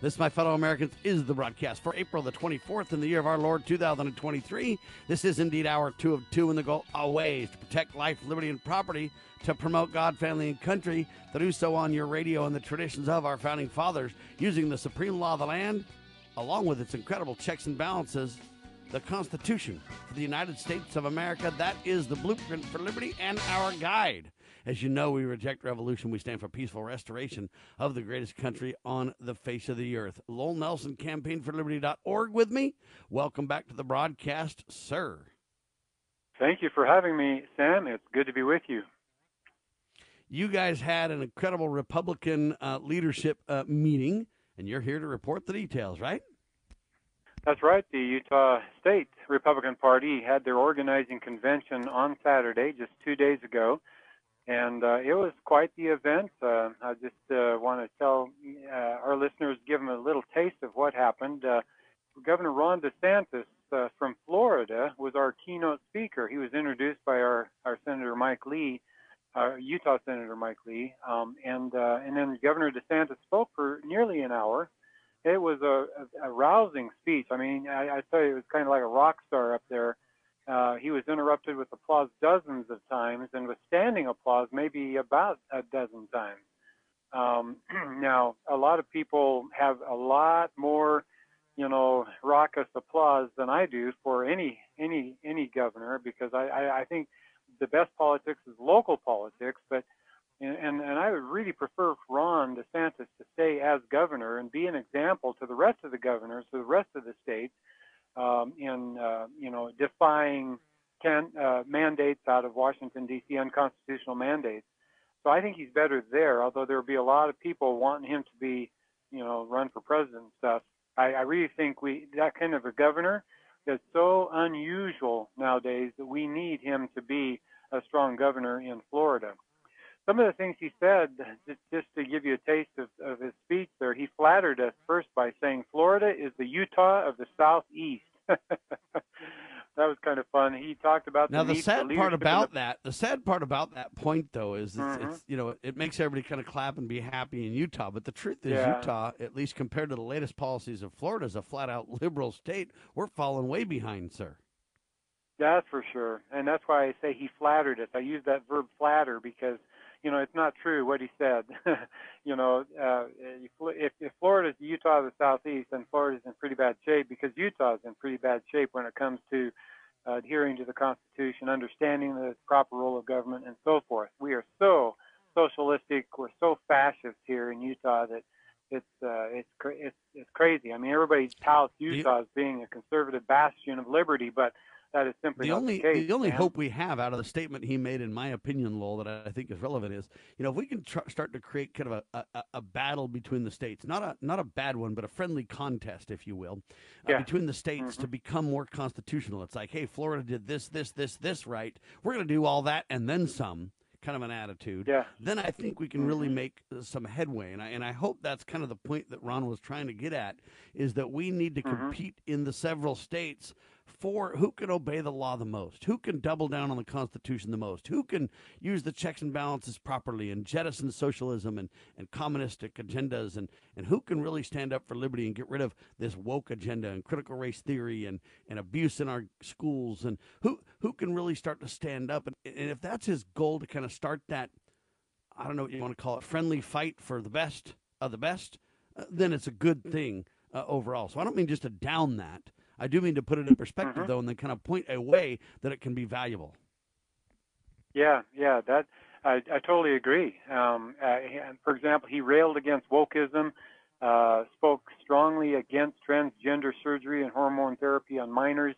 This, my fellow Americans, is the broadcast for April the 24th in the year of our Lord 2023. This is indeed our two of two in the goal always to protect life, liberty, and property, to promote God, family, and country, to do so on your radio and the traditions of our founding fathers, using the supreme law of the land, along with its incredible checks and balances, the Constitution for the United States of America. That is the blueprint for liberty and our guide. As you know, we reject revolution. We stand for peaceful restoration of the greatest country on the face of the earth. Lowell Nelson, campaignforliberty.org with me. Welcome back to the broadcast, sir. Thank you for having me, Sam. It's good to be with you. You guys had an incredible Republican uh, leadership uh, meeting, and you're here to report the details, right? That's right. The Utah State Republican Party had their organizing convention on Saturday, just two days ago and uh, it was quite the event. Uh, I just uh, want to tell uh, our listeners, give them a little taste of what happened. Uh, Governor Ron DeSantis uh, from Florida was our keynote speaker. He was introduced by our, our Senator Mike Lee, our Utah Senator Mike Lee, um, and and then Governor DeSantis spoke for nearly an hour. It was a, a, a rousing speech. I mean, I, I tell you, it was kind of like a rock star up there uh, he was interrupted with applause dozens of times and with standing applause maybe about a dozen times. Um, now, a lot of people have a lot more, you know, raucous applause than I do for any any any governor because I, I, I think the best politics is local politics, but and, and I would really prefer Ron DeSantis to stay as governor and be an example to the rest of the governors, to the rest of the states, um, in uh, you know defying can, uh, mandates out of Washington D.C. unconstitutional mandates. So I think he's better there. Although there will be a lot of people wanting him to be, you know, run for president and stuff. I, I really think we that kind of a governor that's so unusual nowadays that we need him to be a strong governor in Florida. Some of the things he said, just, just to give you a taste of, of his speech there, he flattered us first by saying Florida is the Utah of the Southeast. that was kind of fun. He talked about now the, the sad the part about the... that. The sad part about that point, though, is it's, mm-hmm. it's, you know it makes everybody kind of clap and be happy in Utah. But the truth is, yeah. Utah, at least compared to the latest policies of Florida, is a flat out liberal state. We're falling way behind, sir. That's for sure, and that's why I say he flattered us. I use that verb flatter because you know it's not true what he said. you know, uh, if, if Florida's Utah of the southeast, then Florida's in pretty bad shape because Utah's in pretty bad shape when it comes to uh, adhering to the Constitution, understanding the proper role of government, and so forth. We are so socialistic, we're so fascist here in Utah that it's uh, it's it's it's crazy. I mean, everybody touts Utah as being a conservative bastion of liberty, but that is simply the only the, case, the only man. hope we have out of the statement he made, in my opinion, Lowell, that I think is relevant is you know if we can tr- start to create kind of a, a, a, battle between the states, not a not a bad one, but a friendly contest, if you will, uh, yeah. between the states mm-hmm. to become more constitutional. It's like, hey, Florida did this, this, this, this right. We're going to do all that and then some. Kind of an attitude. Yeah. Then I think we can really make uh, some headway, and I and I hope that's kind of the point that Ron was trying to get at, is that we need to Mhm. compete in the several states for who can obey the law the most, who can double down on the Constitution the most, who can use the checks and balances properly and jettison socialism and, and communistic agendas, and, and who can really stand up for liberty and get rid of this woke agenda and critical race theory and, and abuse in our schools, and who, who can really start to stand up. And, and if that's his goal to kind of start that, I don't know what you want to call it, friendly fight for the best of the best, uh, then it's a good thing uh, overall. So I don't mean just to down that. I do mean to put it in perspective, Mhm. though, and then kind of point a way that it can be valuable. Yeah, yeah, that I, I totally agree. Um, uh, for example, he railed against wokeism, uh, spoke strongly against transgender surgery and hormone therapy on minors,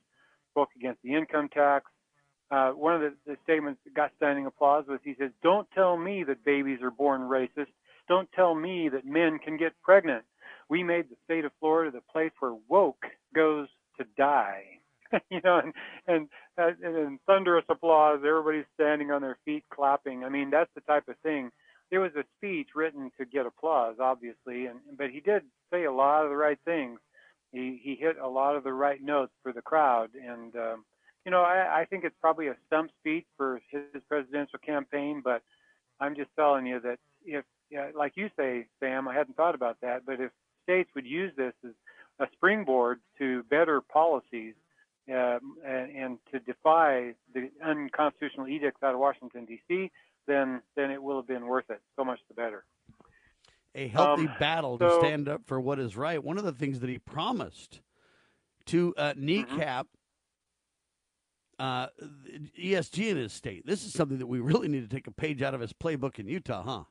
spoke against the income tax. Uh, one of the, the statements that got standing applause was he says, "Don't tell me that babies are born racist. Don't tell me that men can get pregnant. We made the state of Florida the place where woke goes to die." you know, and and, and and thunderous applause. Everybody's standing on their feet, clapping. I mean, that's the type of thing. It was a speech written to get applause, obviously, and but he did say a lot of the right things. He he hit a lot of the right notes for the crowd, and um, you know, I, I think it's probably a stump speech for his presidential campaign, but I'm just telling you that if, yeah, like you say, Sam, I hadn't thought about that, but if states would use this as a springboard to better policies uh, and, and to defy the unconstitutional edicts out of Washington D.C., then then it will have been worth it. So much the better. A healthy Um, battle so- to stand up for what is right. One of the things that he promised to uh, kneecap uh, ESG in his state. This is something that we really need to take a page out of his playbook in Utah, huh?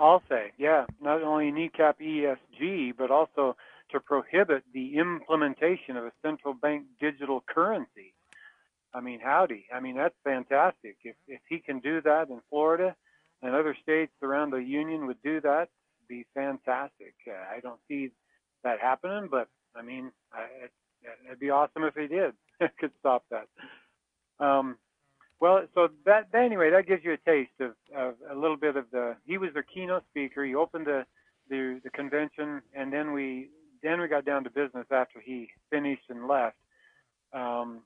I'll say, yeah, not only kneecap ESG, but also to prohibit the implementation of a central bank digital currency. I mean, howdy. I mean, that's fantastic. If, if he can do that in Florida and other states around the union would do that, be fantastic. Uh, I don't see that happening, but I mean, I, it, it'd be awesome if he did. could stop that. Um, well, so that anyway, that gives you a taste of, of a little bit of the. He was their keynote speaker. He opened the, the the convention, and then we then we got down to business after he finished and left. Um,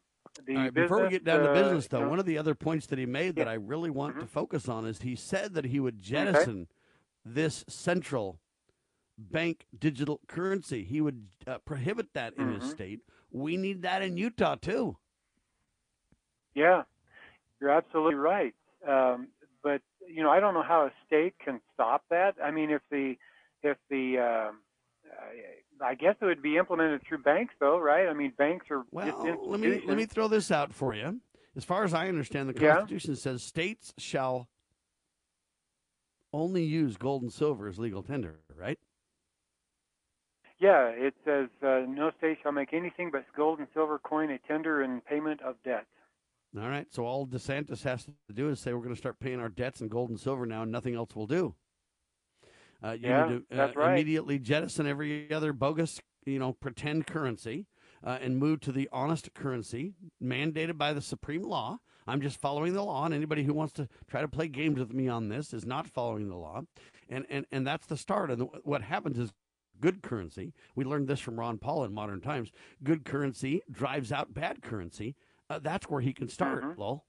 right, business, before we get down to uh, business, though, one of the other points that he made that I really want to focus on is he said that he would jettison this central bank digital currency. He would uh, prohibit that in his Mhm. state. We need that in Utah too. Yeah, you're absolutely right. Um, but you know, I don't know how a state can stop that. I mean, if the if the um, uh, I guess it would be implemented through banks, though, right? I mean, banks are Well, let me let me throw this out for you. As far as I understand, the Yeah. Constitution says states shall only use gold and silver as legal tender, right? Yeah, it says uh, no state shall make anything but gold and silver coin a tender in payment of debt. All right. So all DeSantis has to do is say we're going to start paying our debts in gold and silver now, and nothing else will do. Uh, you Yeah, need to that's uh, right. immediately jettison every other bogus, you know, pretend currency, uh, and move to the honest currency mandated by the supreme law. I'm just following the law, and anybody who wants to try to play games with me on this is not following the law, and and and that's the start. And the, what happens is good currency. We learned this from Ron Paul in Modern Times. Good currency drives out bad currency. Uh, that's where he can start. Lowell.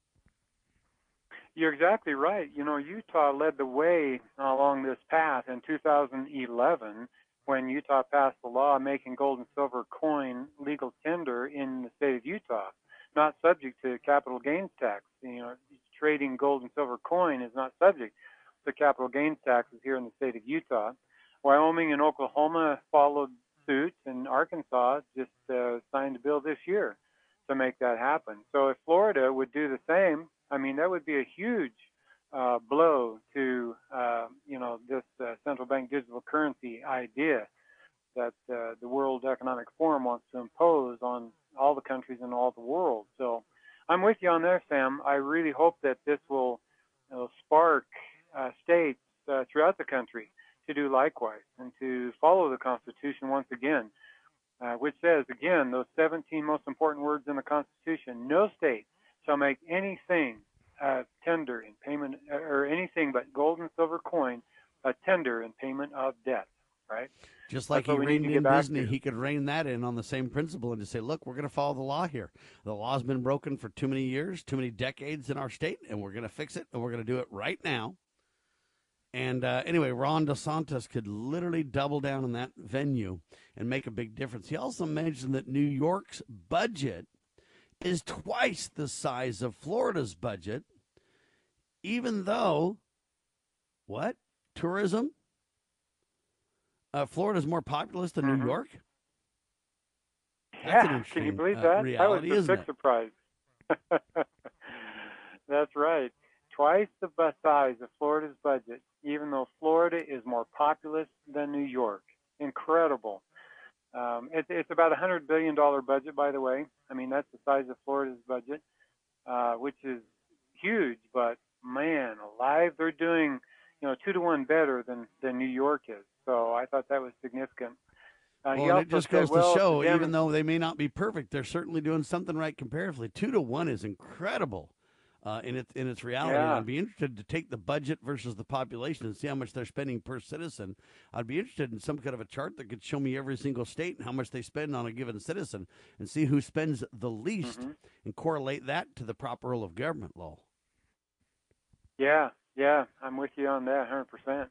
You're exactly right. You know, Utah led the way along this path in 2011 when Utah passed the law making gold and silver coin legal tender in the state of Utah, not subject to capital gains tax. You know, trading gold and silver coin is not subject to capital gains taxes here in the state of Utah. Wyoming and Oklahoma followed suit, and Arkansas just uh, signed a bill this year to make that happen. So if Florida would do the same, I mean, that would be a huge uh, blow to uh, you know this uh, central bank digital currency idea that uh, the World Economic Forum wants to impose on all the countries in all the world. So I'm with you on there, Sam. I really hope that this will you know, spark uh, states uh, throughout the country to do likewise and to follow the Constitution once again, uh, which says, again, those 17 most important words in the Constitution no state shall make anything uh, tender in payment, or anything but gold and silver coin a tender in payment of debt, right? Just like That's he reined in Disney, he could rein that in on the same principle and just say, look, we're going to follow the law here. The law's been broken for too many years, too many decades in our state, and we're going to fix it, and we're going to do it right now. And uh, anyway, Ron DeSantis could literally double down on that venue and make a big difference. He also mentioned that New York's budget is twice the size of Florida's budget, even though, what? Tourism? Uh, Florida's more populous than New York? That's yeah, can you believe uh, that? that was reality, isn't big surprise. That's right. Twice the size of Florida's budget, even though Florida is more populous than New York. Incredible. Um, it, it's about a hundred billion dollar budget, by the way. I mean, that's the size of Florida's budget, uh, which is huge. But man, alive, they're doing, you know, two to one better than than New York is. So I thought that was significant. Uh, well, it just said, goes well, to show, even though they may not be perfect, they're certainly doing something right comparatively. Two to one is incredible uh, in its in its reality. Yeah. I'd be interested to take the budget versus the population and see how much they're spending per citizen. I'd be interested in some kind of a chart that could show me every single state and how much they spend on a given citizen, and see who spends the least, Mm-hmm. and correlate that to the proper role of government law. Yeah, yeah, I'm with you on that 100%.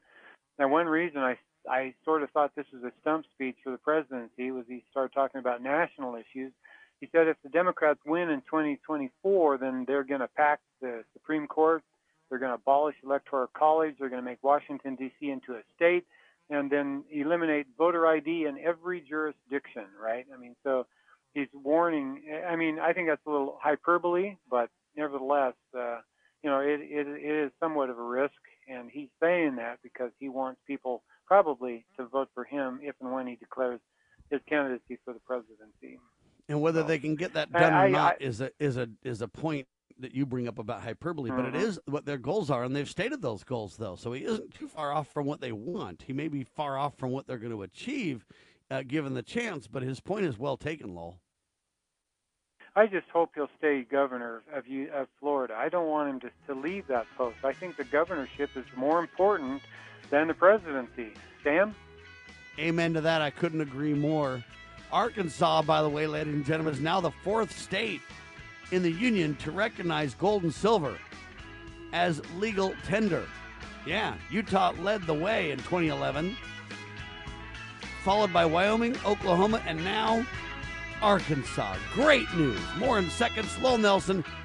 Now, one reason I I sort of thought this was a stump speech for the presidency was he started talking about national issues. He said if the Democrats win in 2024, then they're going to pack the Supreme Court, they're going to abolish electoral college, they're going to make Washington D.C. into a state, and then eliminate voter ID in every jurisdiction. Right? I mean, so he's warning. I mean, I think that's a little hyperbole, but nevertheless, uh, you know, it, it it is somewhat of a risk, and he's saying that because he wants people probably to vote for him if and when he declares his candidacy for the presidency. And whether they can get that I- done or not I- is a is a is a point that you bring up about hyperbole, but it Mhm. is what their goals are, and they've stated those goals though. So he isn't too far off from what they want. He may be far off from what they're going to achieve, uh, given the chance. But his point is well taken, Lowell. I just hope he'll stay governor of you of Florida. I don't want him to, to leave that post. I think the governorship is more important than the presidency. Sam? Amen to that. I couldn't agree more. Arkansas, by the way, ladies and gentlemen, is now the fourth state in the union to recognize gold and silver as legal tender. Yeah, Utah led the way in 2011, followed by Wyoming, Oklahoma, and now Arkansas. Great news. More in seconds. Lowell Nelson,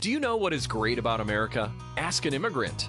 Do you know what is great about America? Ask an Immigrant.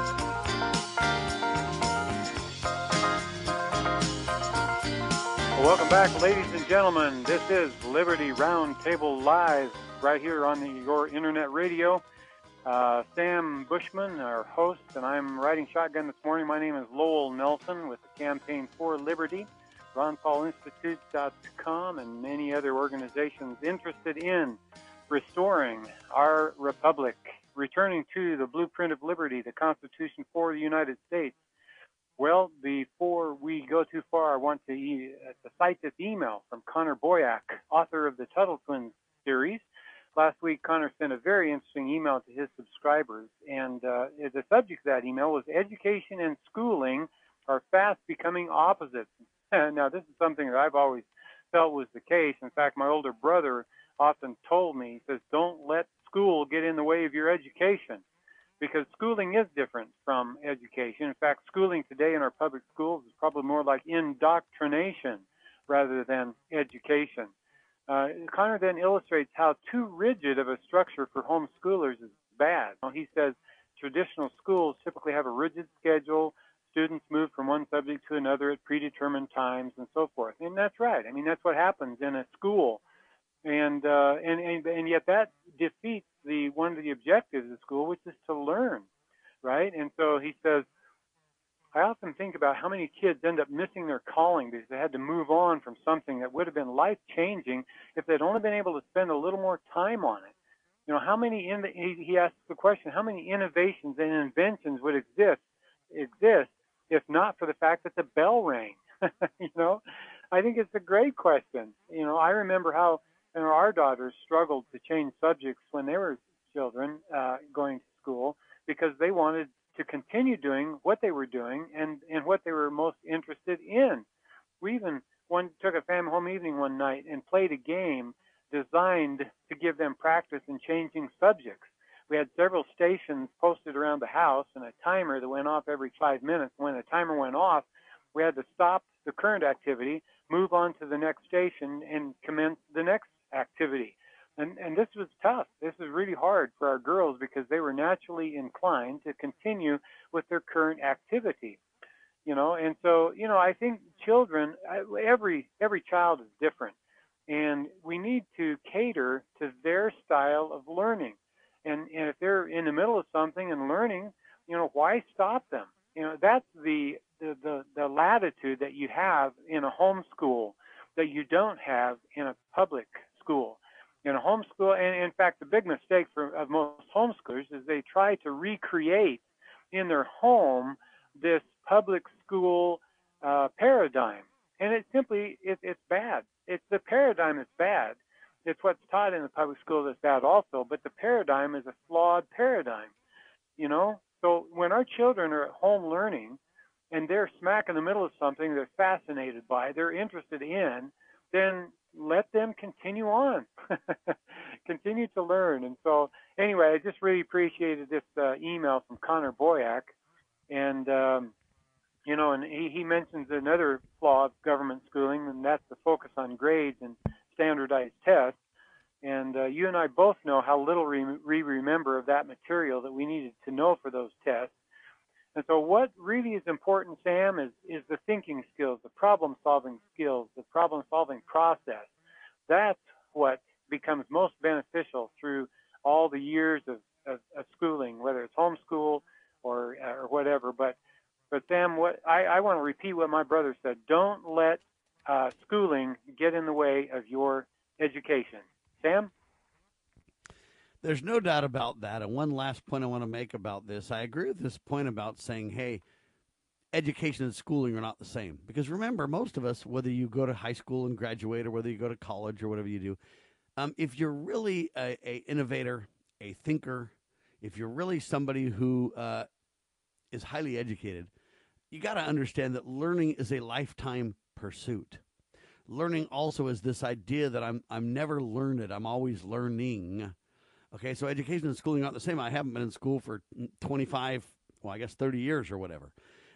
Welcome back, ladies and gentlemen. This is Liberty Roundtable Live right here on the, your internet radio. Uh, Sam Bushman, our host, and I'm riding shotgun this morning. My name is Lowell Nelson with the Campaign for Liberty, RonPaulInstitute.com, and many other organizations interested in restoring our republic, returning to the blueprint of liberty, the Constitution for the United States. Well, before we go too far, I want to, e- uh, to cite this email from Connor Boyack, author of the Tuttle Twins series. Last week, Connor sent a very interesting email to his subscribers, and uh, the subject of that email was Education and schooling are fast becoming opposites. now, this is something that I've always felt was the case. In fact, my older brother often told me, he says, don't let school get in the way of your education because schooling is different from education. In fact, schooling today in our public schools is probably more like indoctrination rather than education. Connor then illustrates how too rigid of a structure for homeschoolers is bad. He says traditional schools typically have a rigid schedule. Students move from one subject to another at predetermined times and so forth. And that's right. I mean, that's what happens in a school. And, uh, and, and, and yet that defeats the, one of the objectives of school, which is to learn, right? And so he says, I often think about how many kids end up missing their calling because they had to move on from something that would have been life changing if they'd only been able to spend a little more time on it. You know, how many in the, he, he asks the question, how many innovations and inventions would exist exist if not for the fact that the bell rang? you know, I think it's a great question. You know, I remember how know, our daughters struggled to change subjects when they were children uh, going to school because they wanted to continue doing what they were doing and, and what they were most interested in. We even one took a family home evening one night and played a game designed to give them practice in changing subjects. We had several stations posted around the house and a timer that went off every five minutes. When the timer went off, we had to stop the current activity, move on to the next station, and commence the next activity. And, and this was tough. This was really hard for our girls because they were naturally inclined to continue with their current activity. You know, and so you know, I think children, every every child is different, and we need to cater to their style of learning. And and if they're in the middle of something and learning, you know, why stop them? You know, that's the the the, the latitude that you have in a homeschool that you don't have in a public school in a homeschool. And in fact, the big mistake for of most homeschoolers is they try to recreate in their home this public school uh, paradigm, and it simply it, it's bad. It's the paradigm is bad. It's what's taught in the public school that's bad also, but the paradigm is a flawed paradigm. You know, so when our children are at home learning and they're smack in the middle of something they're fascinated by, they're interested in, then let them continue on, continue to learn. And so, anyway, I just really appreciated this uh, email from Connor Boyack, and um, you know, and he, he mentions another flaw of government schooling, and that's the focus on grades and standardized tests. And uh, you and I both know how little we remember of that material that we needed to know for those tests. And so, what really is important, Sam, is, is the thinking skills, the problem solving skills, the problem solving process. That's what becomes most beneficial through all the years of, of, of schooling, whether it's homeschool or, or whatever. But, but Sam, what I, I want to repeat what my brother said don't let uh, schooling get in the way of your education. Sam? There's no doubt about that. And one last point I want to make about this I agree with this point about saying, hey, education and schooling are not the same. Because remember, most of us, whether you go to high school and graduate or whether you go to college or whatever you do, um, if you're really a, a, innovator, a thinker, if you're really somebody who uh, is highly educated, you got to understand that learning is a lifetime pursuit. Learning also is this idea that I'm I'm never learned. I'm always learning. Okay, so education and schooling are not the same. I haven't been in school for 25, well, I guess 30 years or whatever.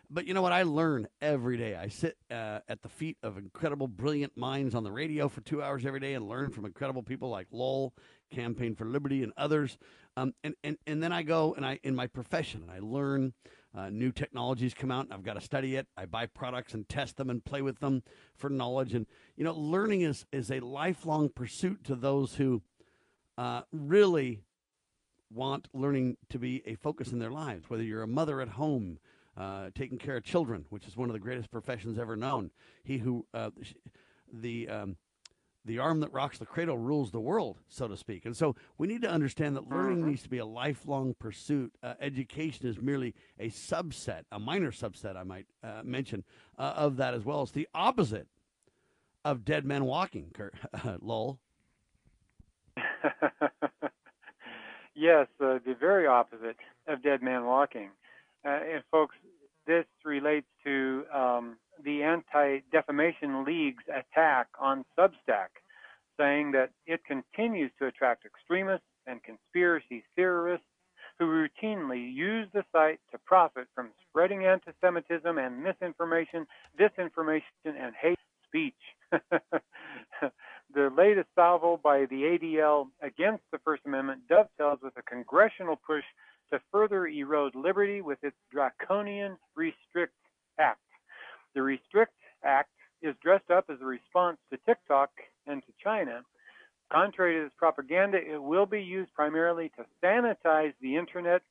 But you know what? I learn every day. I sit uh, at the feet of incredible, brilliant minds on the radio for two hours every day and learn from incredible people like Lowell, Campaign for Liberty, and others. Um, and, and, and then I go and I, in my profession, and I learn uh, new technologies come out I've got to study it. I buy products and test them and play with them for knowledge. And, you know, learning is, is a lifelong pursuit to those who uh, really want learning to be a focus in their lives, whether you're a mother at home, uh, taking care of children, which is one of the greatest professions ever known. He who, uh, the, um, the arm that rocks the cradle rules the world, so to speak. And so we need to understand that learning mm-hmm. needs to be a lifelong pursuit. Uh, education is merely a subset, a minor subset, I might uh, mention, uh, of that as well. It's the opposite of dead men walking, Kurt, Lowell. yes, uh, the very opposite of Dead Man Walking. Uh, and folks, this relates to um, the Anti Defamation League's attack on Substack, saying that it continues to attract extremists and conspiracy theorists who routinely use the site to profit from spreading anti Semitism and misinformation, disinformation, and hate speech. the latest salvo by the ADL against the First Amendment dovetails with a congressional push to further erode liberty with its draconian Restrict Act. The Restrict Act is dressed up as a response to TikTok and to China. Contrary to this propaganda, it will be used primarily to sanitize the internet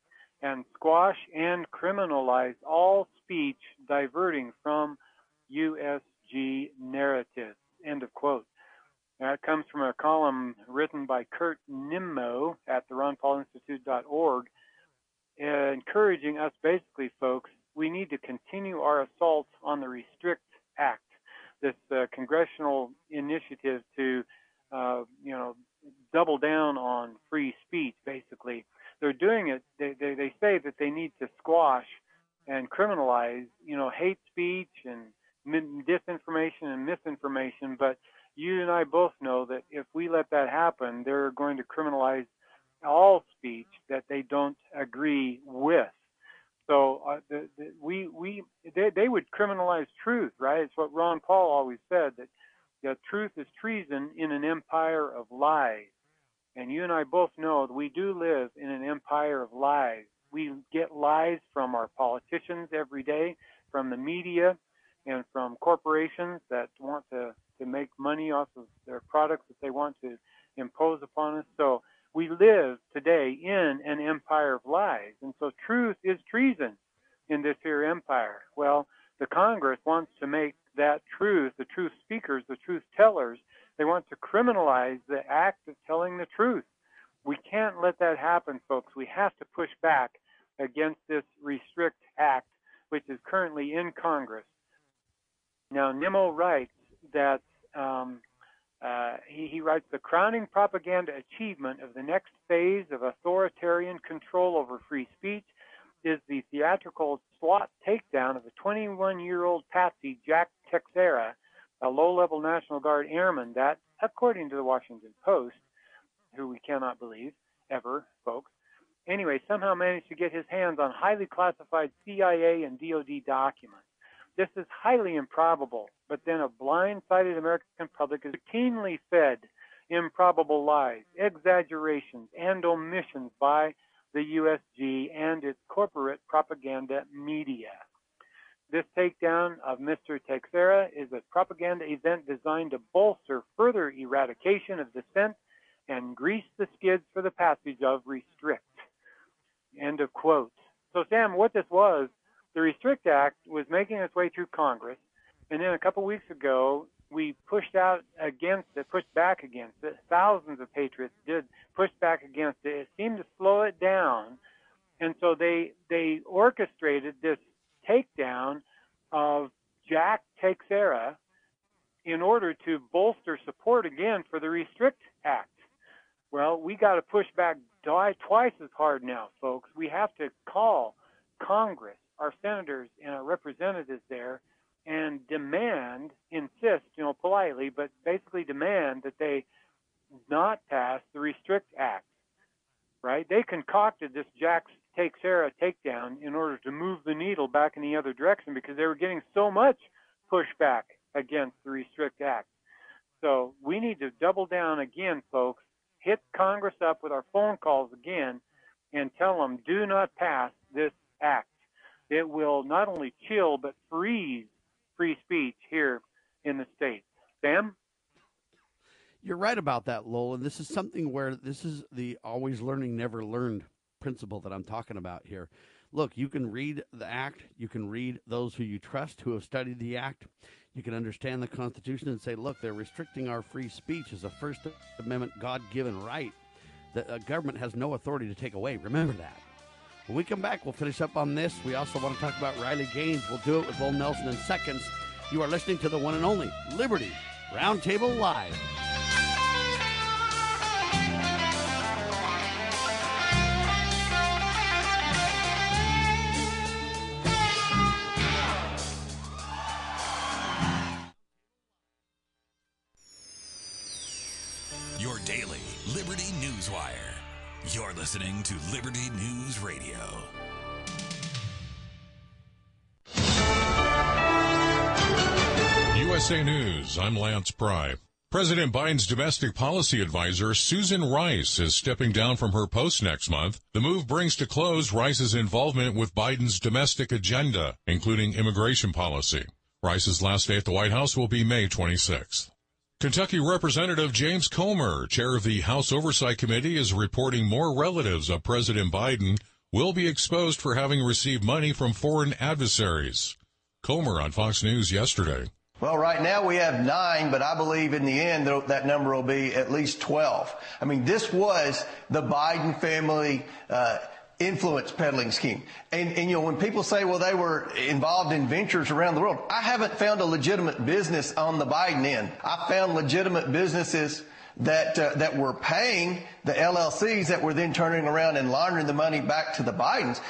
and squash and criminalize all speech diverting from USG narratives. End of quote. That comes from a column written by Kurt Nimmo at the ronpaulinstitute.org, encouraging us basically, folks, we need to continue our assault on the Restrict Act, this uh, congressional initiative to, uh, you know, double down on free speech, basically. They're doing it, they, they, they say that they need to squash and criminalize, you know, hate speech and disinformation and misinformation, but you and I both know that if we let that happen, they're going to criminalize all speech that they don't agree with. So uh, the, the, we we they, they would criminalize truth, right? It's what Ron Paul always said that that truth is treason in an empire of lies. And you and I both know that we do live in an empire of lies. We get lies from our politicians every day, from the media, and from corporations that want to, to make money off of products that they want to impose upon us. So we live today in an empire of lies. And so truth is treason in this here empire. Well, the Congress wants to make that truth, the truth speakers, the truth tellers, they want to criminalize the act of telling the truth. We can't let that happen, folks. We have to push back against this Restrict Act, which is currently in Congress. Now, Nimmo writes that um, uh, he, he, writes the crowning propaganda achievement of the next phase of authoritarian control over free speech is the theatrical slot takedown of a 21 year old patsy Jack Teixeira, a low level National Guard airman that, according to the Washington Post, who we cannot believe ever, folks, anyway, somehow managed to get his hands on highly classified CIA and DoD documents. This is highly improbable, but then a blindsided American public is routinely fed improbable lies, exaggerations, and omissions by the USG and its corporate propaganda media. This takedown of Mr. Teixeira is a propaganda event designed to bolster further eradication of dissent and grease the skids for the passage of Restrict. End of quote. So, Sam, what this was the Restrict Act was making its way through Congress, and then a couple weeks ago, we pushed out against it, pushed back against it. Thousands of patriots did push back against it. It seemed to slow it down, and so they they orchestrated this takedown of Jack Teixeira in order to bolster support again for the Restrict Act. Well, we got to push back twice as hard now, folks. We have to call Congress our senators and our representatives there and demand, insist, you know, politely, but basically demand that they not pass the Restrict Act. Right? They concocted this Jack Teixeira takedown in order to move the needle back in the other direction because they were getting so much pushback against the Restrict Act. So we need to double down again, folks. Hit Congress up with our phone calls again and tell them do not pass this act it will not only chill but freeze free speech here in the states. Sam? You're right about that, Lowell. And this is something where this is the always learning, never learned principle that I'm talking about here. Look, you can read the act, you can read those who you trust who have studied the act, you can understand the Constitution and say, look, they're restricting our free speech as a First Amendment God given right that a government has no authority to take away. Remember that. When we come back, we'll finish up on this. We also want to talk about Riley Gaines. We'll do it with Lowell Nelson in seconds. You are listening to the one and only Liberty Roundtable Live. Your daily Liberty Newswire. You're listening to Liberty USA News, I'm Lance Pry. President Biden's domestic policy advisor, Susan Rice, is stepping down from her post next month. The move brings to close Rice's involvement with Biden's domestic agenda, including immigration policy. Rice's last day at the White House will be May 26th. Kentucky Representative James Comer, chair of the House Oversight Committee, is reporting more relatives of President Biden will be exposed for having received money from foreign adversaries. Comer on Fox News yesterday. Well, right now we have nine, but I believe in the end that number will be at least 12. I mean, this was the Biden family uh, influence peddling scheme. And, and, you know, when people say, well, they were involved in ventures around the world, I haven't found a legitimate business on the Biden end. I found legitimate businesses that uh, that were paying the LLCs that were then turning around and laundering the money back to the Bidens.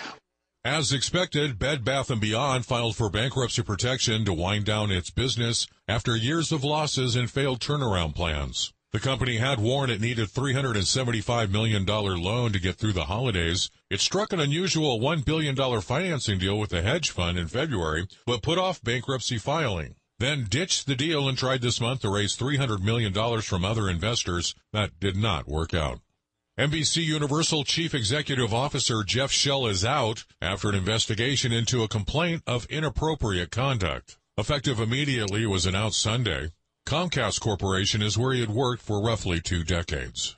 As expected, Bed Bath & Beyond filed for bankruptcy protection to wind down its business after years of losses and failed turnaround plans. The company had warned it needed $375 million loan to get through the holidays. It struck an unusual $1 billion financing deal with a hedge fund in February, but put off bankruptcy filing. Then ditched the deal and tried this month to raise $300 million from other investors. That did not work out. NBC Universal Chief Executive Officer Jeff Shell is out after an investigation into a complaint of inappropriate conduct. Effective immediately was announced Sunday. Comcast Corporation is where he had worked for roughly two decades.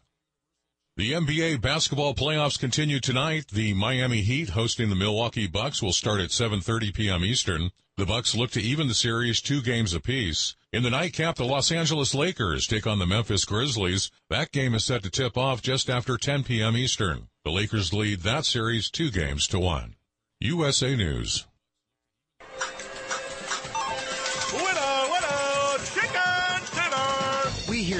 The NBA basketball playoffs continue tonight. The Miami Heat hosting the Milwaukee Bucks will start at 7:30 p.m. Eastern. The Bucks look to even the series two games apiece. In the nightcap, the Los Angeles Lakers take on the Memphis Grizzlies. That game is set to tip off just after 10 p.m. Eastern. The Lakers lead that series two games to one. USA News.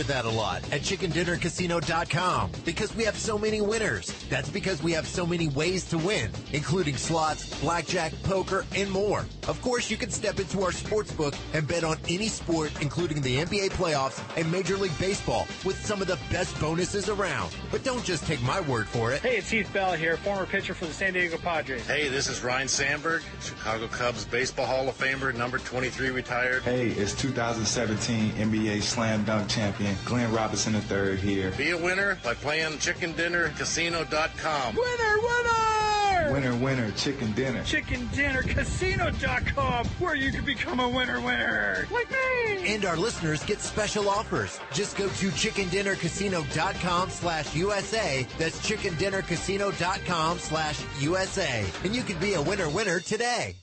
That a lot at chickendinnercasino.com because we have so many winners. That's because we have so many ways to win, including slots, blackjack, poker, and more. Of course, you can step into our sports book and bet on any sport, including the NBA playoffs and Major League Baseball, with some of the best bonuses around. But don't just take my word for it. Hey, it's Heath Bell here, former pitcher for the San Diego Padres. Hey, this is Ryne Sandberg, Chicago Cubs Baseball Hall of Famer, number 23 retired. Hey, it's 2017 NBA Slam Dunk Champion champion, Glenn Robinson III here. Be a winner by playing chickendinnercasino.com. Winner, winner! Winner, winner, chicken dinner. Chickendinnercasino.com, where you can become a winner, winner. Like me! And our listeners get special offers. Just go to chickendinnercasino.com slash USA. That's chickendinnercasino.com slash USA. And you can be a winner, winner today.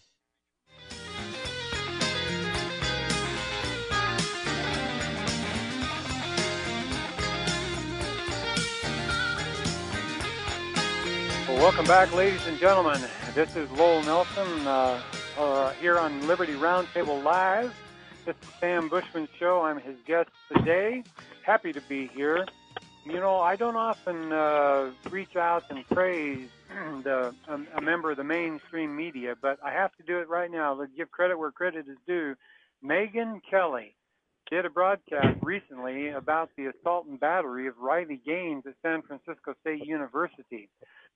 Well, welcome back, ladies and gentlemen. This is Lowell Nelson uh, uh, here on Liberty Roundtable Live. This is Sam Bushman Show. I'm his guest today. Happy to be here. You know, I don't often uh, reach out and praise the, a, member of the mainstream media, but I have to do it right now. Let's give credit where credit is due. Megyn Kelly did a broadcast recently about the assault and battery of Riley Gaines at San Francisco State University.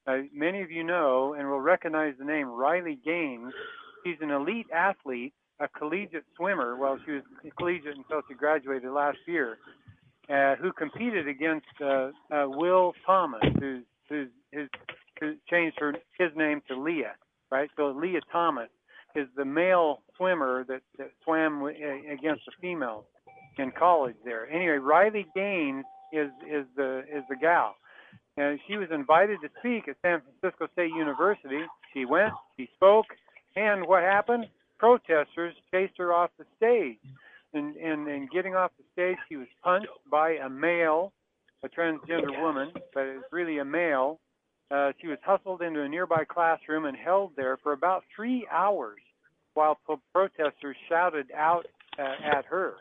Uh, many of you know and will recognize the name Riley Gaines. She's an elite athlete, a collegiate swimmer. Well, she was collegiate until she graduated last year. Uh, who competed against uh, uh, Will Thomas, who's, who's his, who changed her his name to Lia, right? So Lia Thomas is the male swimmer that, that swam w- against the females in college there. Anyway, Riley Gaines is is the is the gal and she was invited to speak at San Francisco State University. She went, she spoke, and what happened? Protesters chased her off the stage. And, and, and getting off the stage, she was punched by a male, a transgender woman, but it's really a male. Uh, she was hustled into a nearby classroom and held there for about three hours while pro- protesters shouted out uh, at her.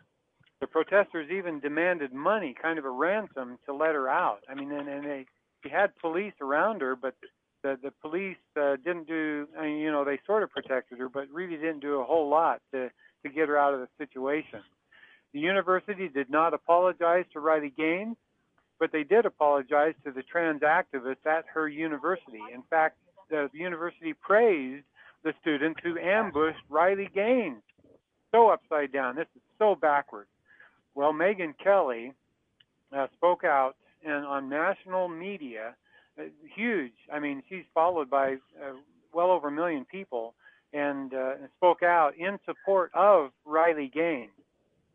The protesters even demanded money, kind of a ransom, to let her out. I mean, and, and they she had police around her, but the the police uh, didn't do. I mean, you know, they sort of protected her, but really didn't do a whole lot to to get her out of the situation. The university did not apologize to Riley Gaines, but they did apologize to the trans activists at her university. In fact, the, university praised the students who ambushed Riley Gaines. so upside down. This is so backwards. Well, Megyn Kelly uh, spoke out and on national media, uh, huge. I mean, she's followed by uh, well over a million people, and, uh, spoke out in support of Riley Gaines,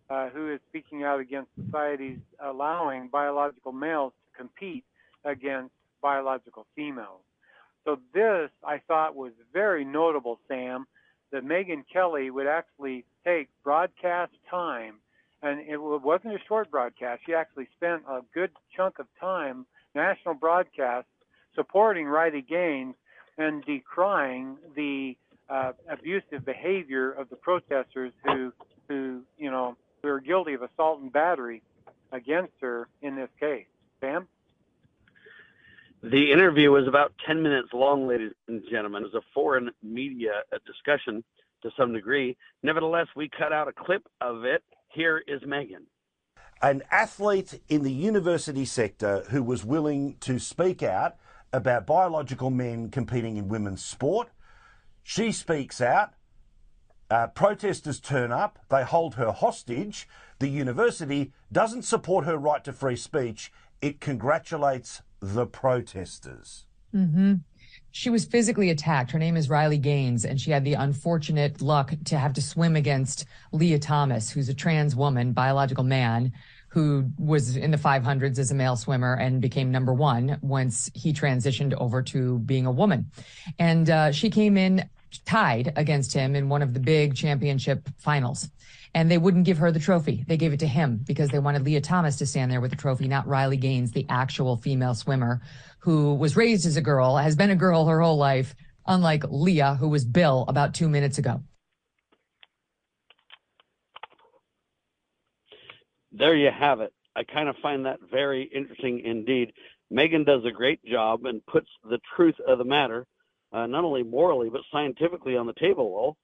uh, who is speaking out against societies allowing biological males to compete against biological females. So this, I thought, was very notable, Sam, that Megyn Kelly would actually take broadcast time, and it wasn't a short broadcast. She actually spent a good chunk of time, national broadcast, supporting Riley Gaines and decrying the uh, abusive behavior of the protesters who, who, you know, who are guilty of assault and battery against her in this case. Sam? The interview was about 10 minutes long, ladies and gentlemen. It was a foreign media uh, discussion to some degree. Nevertheless, we cut out a clip of it. Here is Megyn. An athlete in the university sector who was willing to speak out about biological men competing in women's sport. She speaks out. Uh, protesters turn up. They hold her hostage. The university doesn't support her right to free speech. It congratulates the protesters. Mm-hmm. She was physically attacked. Her name is Riley Gaines, and she had the unfortunate luck to have to swim against Lia Thomas, who's a trans woman, biological man, who was in the 500s as a male swimmer and became number one once he transitioned over to being a woman. And uh, she came in tied against him in one of the big championship finals and they wouldn't give her the trophy. They gave it to him because they wanted Lia Thomas to stand there with the trophy, not Riley Gaines, the actual female swimmer who was raised as a girl, has been a girl her whole life, unlike Lia, who was Bill about two minutes ago. There you have it. I kind of find that very interesting indeed. Megyn does a great job and puts the truth of the matter, uh, not only morally, but scientifically on the table, Will.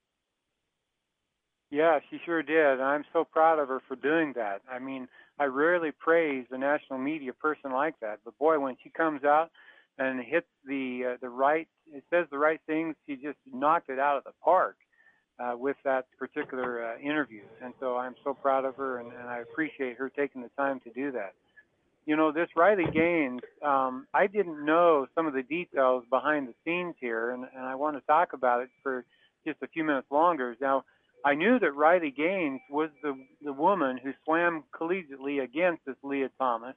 Yeah, she sure did. I'm so proud of her for doing that. I mean, I rarely praise a national media person like that, but boy, when she comes out and hits the uh, the right, it says the right things, she just knocked it out of the park uh, with that particular uh, interview. And so I'm so proud of her, and, and I appreciate her taking the time to do that. You know, this Riley Gaines, um, I didn't know some of the details behind the scenes here, and, and I want to talk about it for just a few minutes longer. Now I knew that Riley Gaines was the the woman who swam collegiately against this Lia Thomas,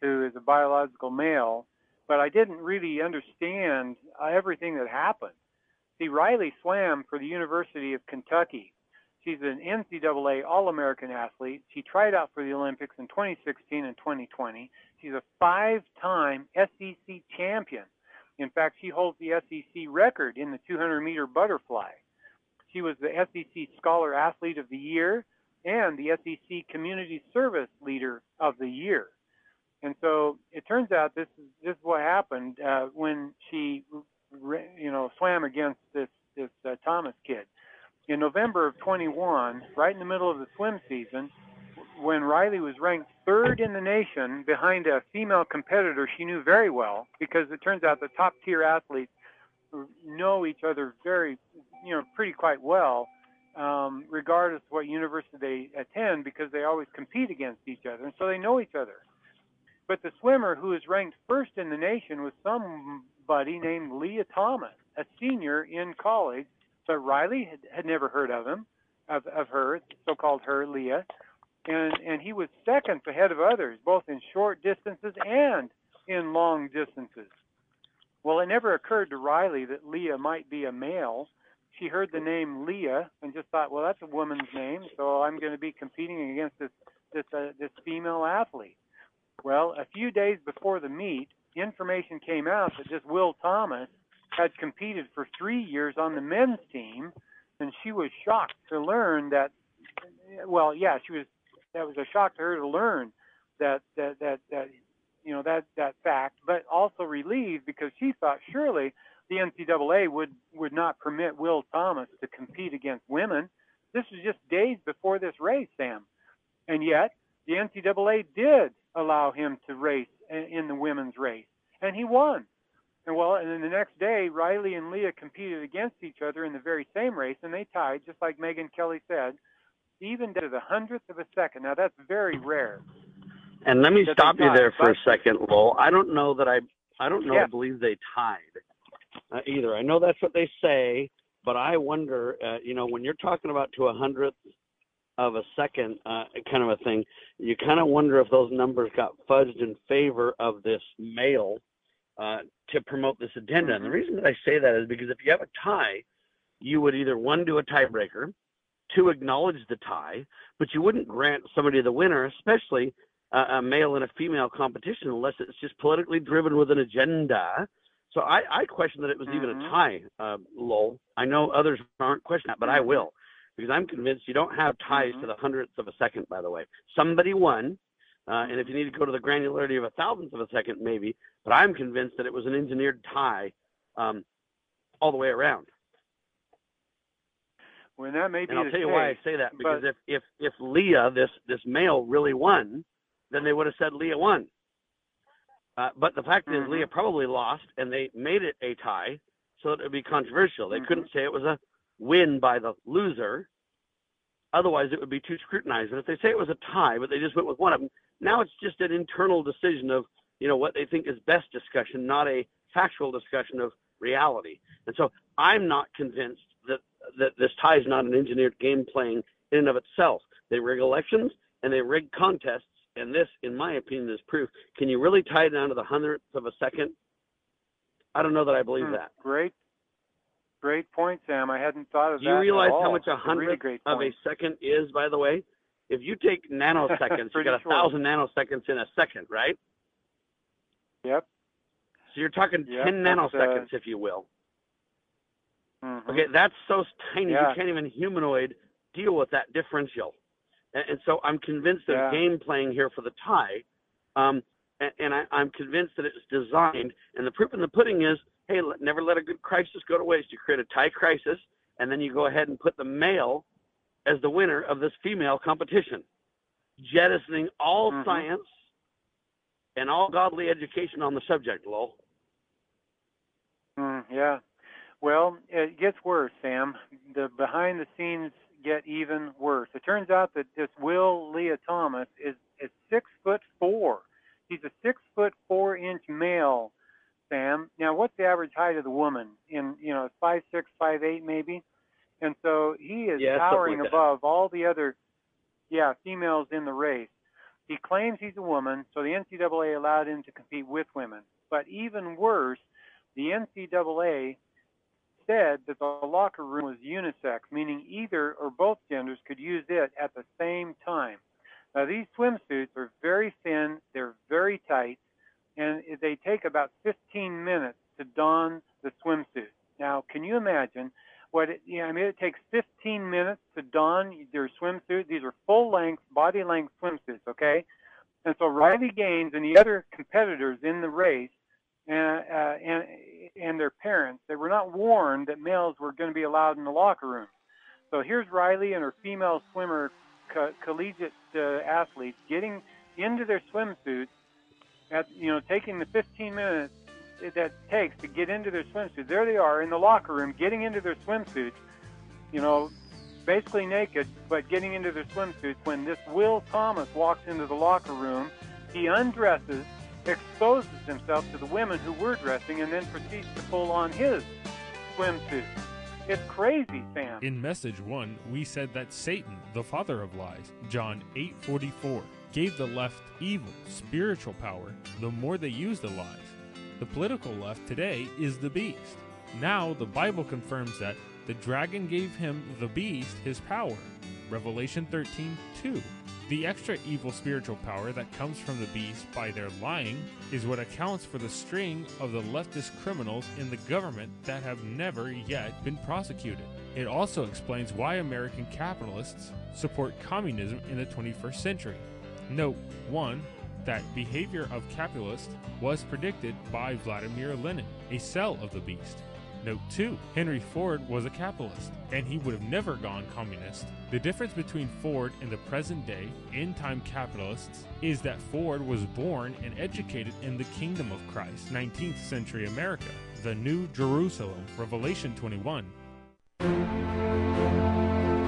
who is a biological male, but I didn't really understand uh, everything that happened. See, Riley swam for the University of Kentucky. She's an NCAA All-American athlete. She tried out for the Olympics in 2016 and 2020. She's a five-time SEC champion. In fact, she holds the SEC record in the 200 meter butterfly. She was the SEC Scholar Athlete of the Year and the SEC Community Service Leader of the Year. And so it turns out this is this is what happened uh, when she, you know, swam against this this uh, Thomas kid. In November of 21, right in the middle of the swim season, when Riley was ranked third in the nation behind a female competitor she knew very well, because it turns out the top tier athletes know each other very you know pretty quite well, um, regardless of what university they attend, because they always compete against each other, and so they know each other. But the swimmer who is ranked first in the nation was somebody named Lia Thomas, a senior in college. But Riley had, had never heard of him, of, of her, so-called her, Lia, and and he was second ahead of others, both in short distances and in long distances. Well, it never occurred to Riley that Lia might be a male, she heard the name Lia and just thought, well, that's a woman's name, so I'm going to be competing against this this uh, this female athlete. Well, a few days before the meet, information came out that this Will Thomas had competed for three years on the men's team, and she was shocked to learn that. Well, yeah, she was. That was a shock to her to learn that that that that you know that that fact, but also relieved because she thought surely the NCAA would would not permit Will Thomas to compete against women. This was just days before this race, Sam, and yet the NCAA did allow him to race in the women's race, and he won. And well, and then the next day, Riley and Lia competed against each other in the very same race, and they tied, just like Megyn Kelly said. even to the hundredth of a second. Now that's very rare. And let me stop you there for a second, Lowell. I don't know that I, I don't know. Yeah. I believe they tied uh, either. I know that's what they say, but I wonder. Uh, you know, when you're talking about to a hundredth of a second, uh, kind of a thing, you kind of wonder if those numbers got fudged in favor of this male uh, to promote this agenda. And the reason that I say that is because if you have a tie, you would either one do a tiebreaker, two acknowledge the tie, but you wouldn't grant somebody the winner, especially a male and a female competition, unless it's just politically driven with an agenda. So I, I question that it was even a tie, uh, Lowell. I know others aren't questioning that, but I will, because I'm convinced you don't have ties to the hundredths of a second. By the way, somebody won, uh, and if you need to go to the granularity of a thousandth of a second, maybe. But I'm convinced that it was an engineered tie, um, all the way around. When that may be And I'll the tell you why I say that because if if if Lia, this this male, really won, then they would have said Lia won. Uh, but the fact is, Lia probably lost, and they made it a tie, so that it would be controversial. They couldn't say it was a win by the loser. Otherwise, it would be too scrutinized. And if they say it was a tie, but they just went with one of them, now it's just an internal decision of you know what they think is best discussion, not a factual discussion of reality. And so I'm not convinced that that this tie is not an engineered game playing in and of itself. They rig elections and they rig contests, and this, in my opinion, is proof. Can you really tie it down to the hundredth of a second? I don't know that I believe Hmm, that. Great, great point, Sam. I hadn't thought of that. Do that. you realize how much a That's really hundredth of a second is, by the way? If you take nanoseconds, you got a thousand nanoseconds in a second, right? Yep. So you're talking Yep, ten nanoseconds, uh, if you will. Mhm. Okay, that's so tiny Yeah. you can't even humanoid deal with that differential. And, and so I'm convinced of Yeah. game playing here for the tie, um, and, and I, I'm convinced that it's designed. And the proof in the pudding is, hey, let, never let a good crisis go to waste. You create a tie crisis, and then you go ahead and put the male as the winner of this female competition, jettisoning all Mm-hmm. science and all godly education on the subject, Lowell. Mm, yeah. Well, it gets worse, Sam. The behind the scenes get even worse. It turns out that this Will Lia Thomas is is six foot four. He's a six foot four inch male, Sam. Now, what's the average height of the woman? In you know, five six, five eight, maybe. And so he is Yeah, towering like above all the other, yeah, females in the race. He claims he's a woman, so the NCAA allowed him to compete with women. But even worse, the NCAA said that the locker room was unisex, meaning either or both genders could use it at the same time. Now, these swimsuits are very thin, they're very tight, and they take about 15 minutes to don the swimsuit. Now, can you imagine what it, I mean, it takes 15 minutes to don their swimsuit. These are full length, body length swimsuits, okay? And so Riley Gaines and the other competitors in the race and, uh, and, and their parents, they were not warned that males were going to be allowed in the locker room. So here's Riley and her female swimmer, co- collegiate uh, athletes, getting into their swimsuits at you know taking the 15 minutes that takes to get into their swimsuit. There they are in the locker room, getting into their swimsuits. You know, basically naked, but getting into their swimsuits. When this Will Thomas walks into the locker room, he undresses, exposes himself to the women who were dressing, and then proceeds to pull on his swimsuit. It's crazy, Sam. In message 1, we said that Satan, the father of lies, John 8:44, gave the left evil spiritual power the more they use the lies. The political left today is the beast. Now the Bible confirms that the dragon gave him the beast his power. Revelation 13:2. The extra evil spiritual power that comes from the beast by their lying is what accounts for the string of the leftist criminals in the government that have never yet been prosecuted. It also explains why American capitalists support communism in the 21st century. Note 1 that behavior of capitalists was predicted by Vladimir Lenin, a cell of the beast. Note 2. Henry Ford was a capitalist, and he would have never gone communist. The difference between Ford and the present day, end time capitalists is that Ford was born and educated in the kingdom of Christ, 19th century America, the New Jerusalem, Revelation 21.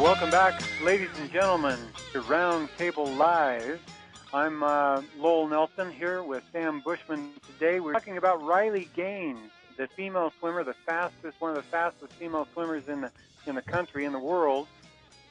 welcome back, ladies and gentlemen, to Roundtable Live. I'm uh, Lowell Nelson here with Sam Bushman. Today we're talking about Riley Gaines, the female swimmer, the fastest, one of the fastest female swimmers in the in the country, in the world,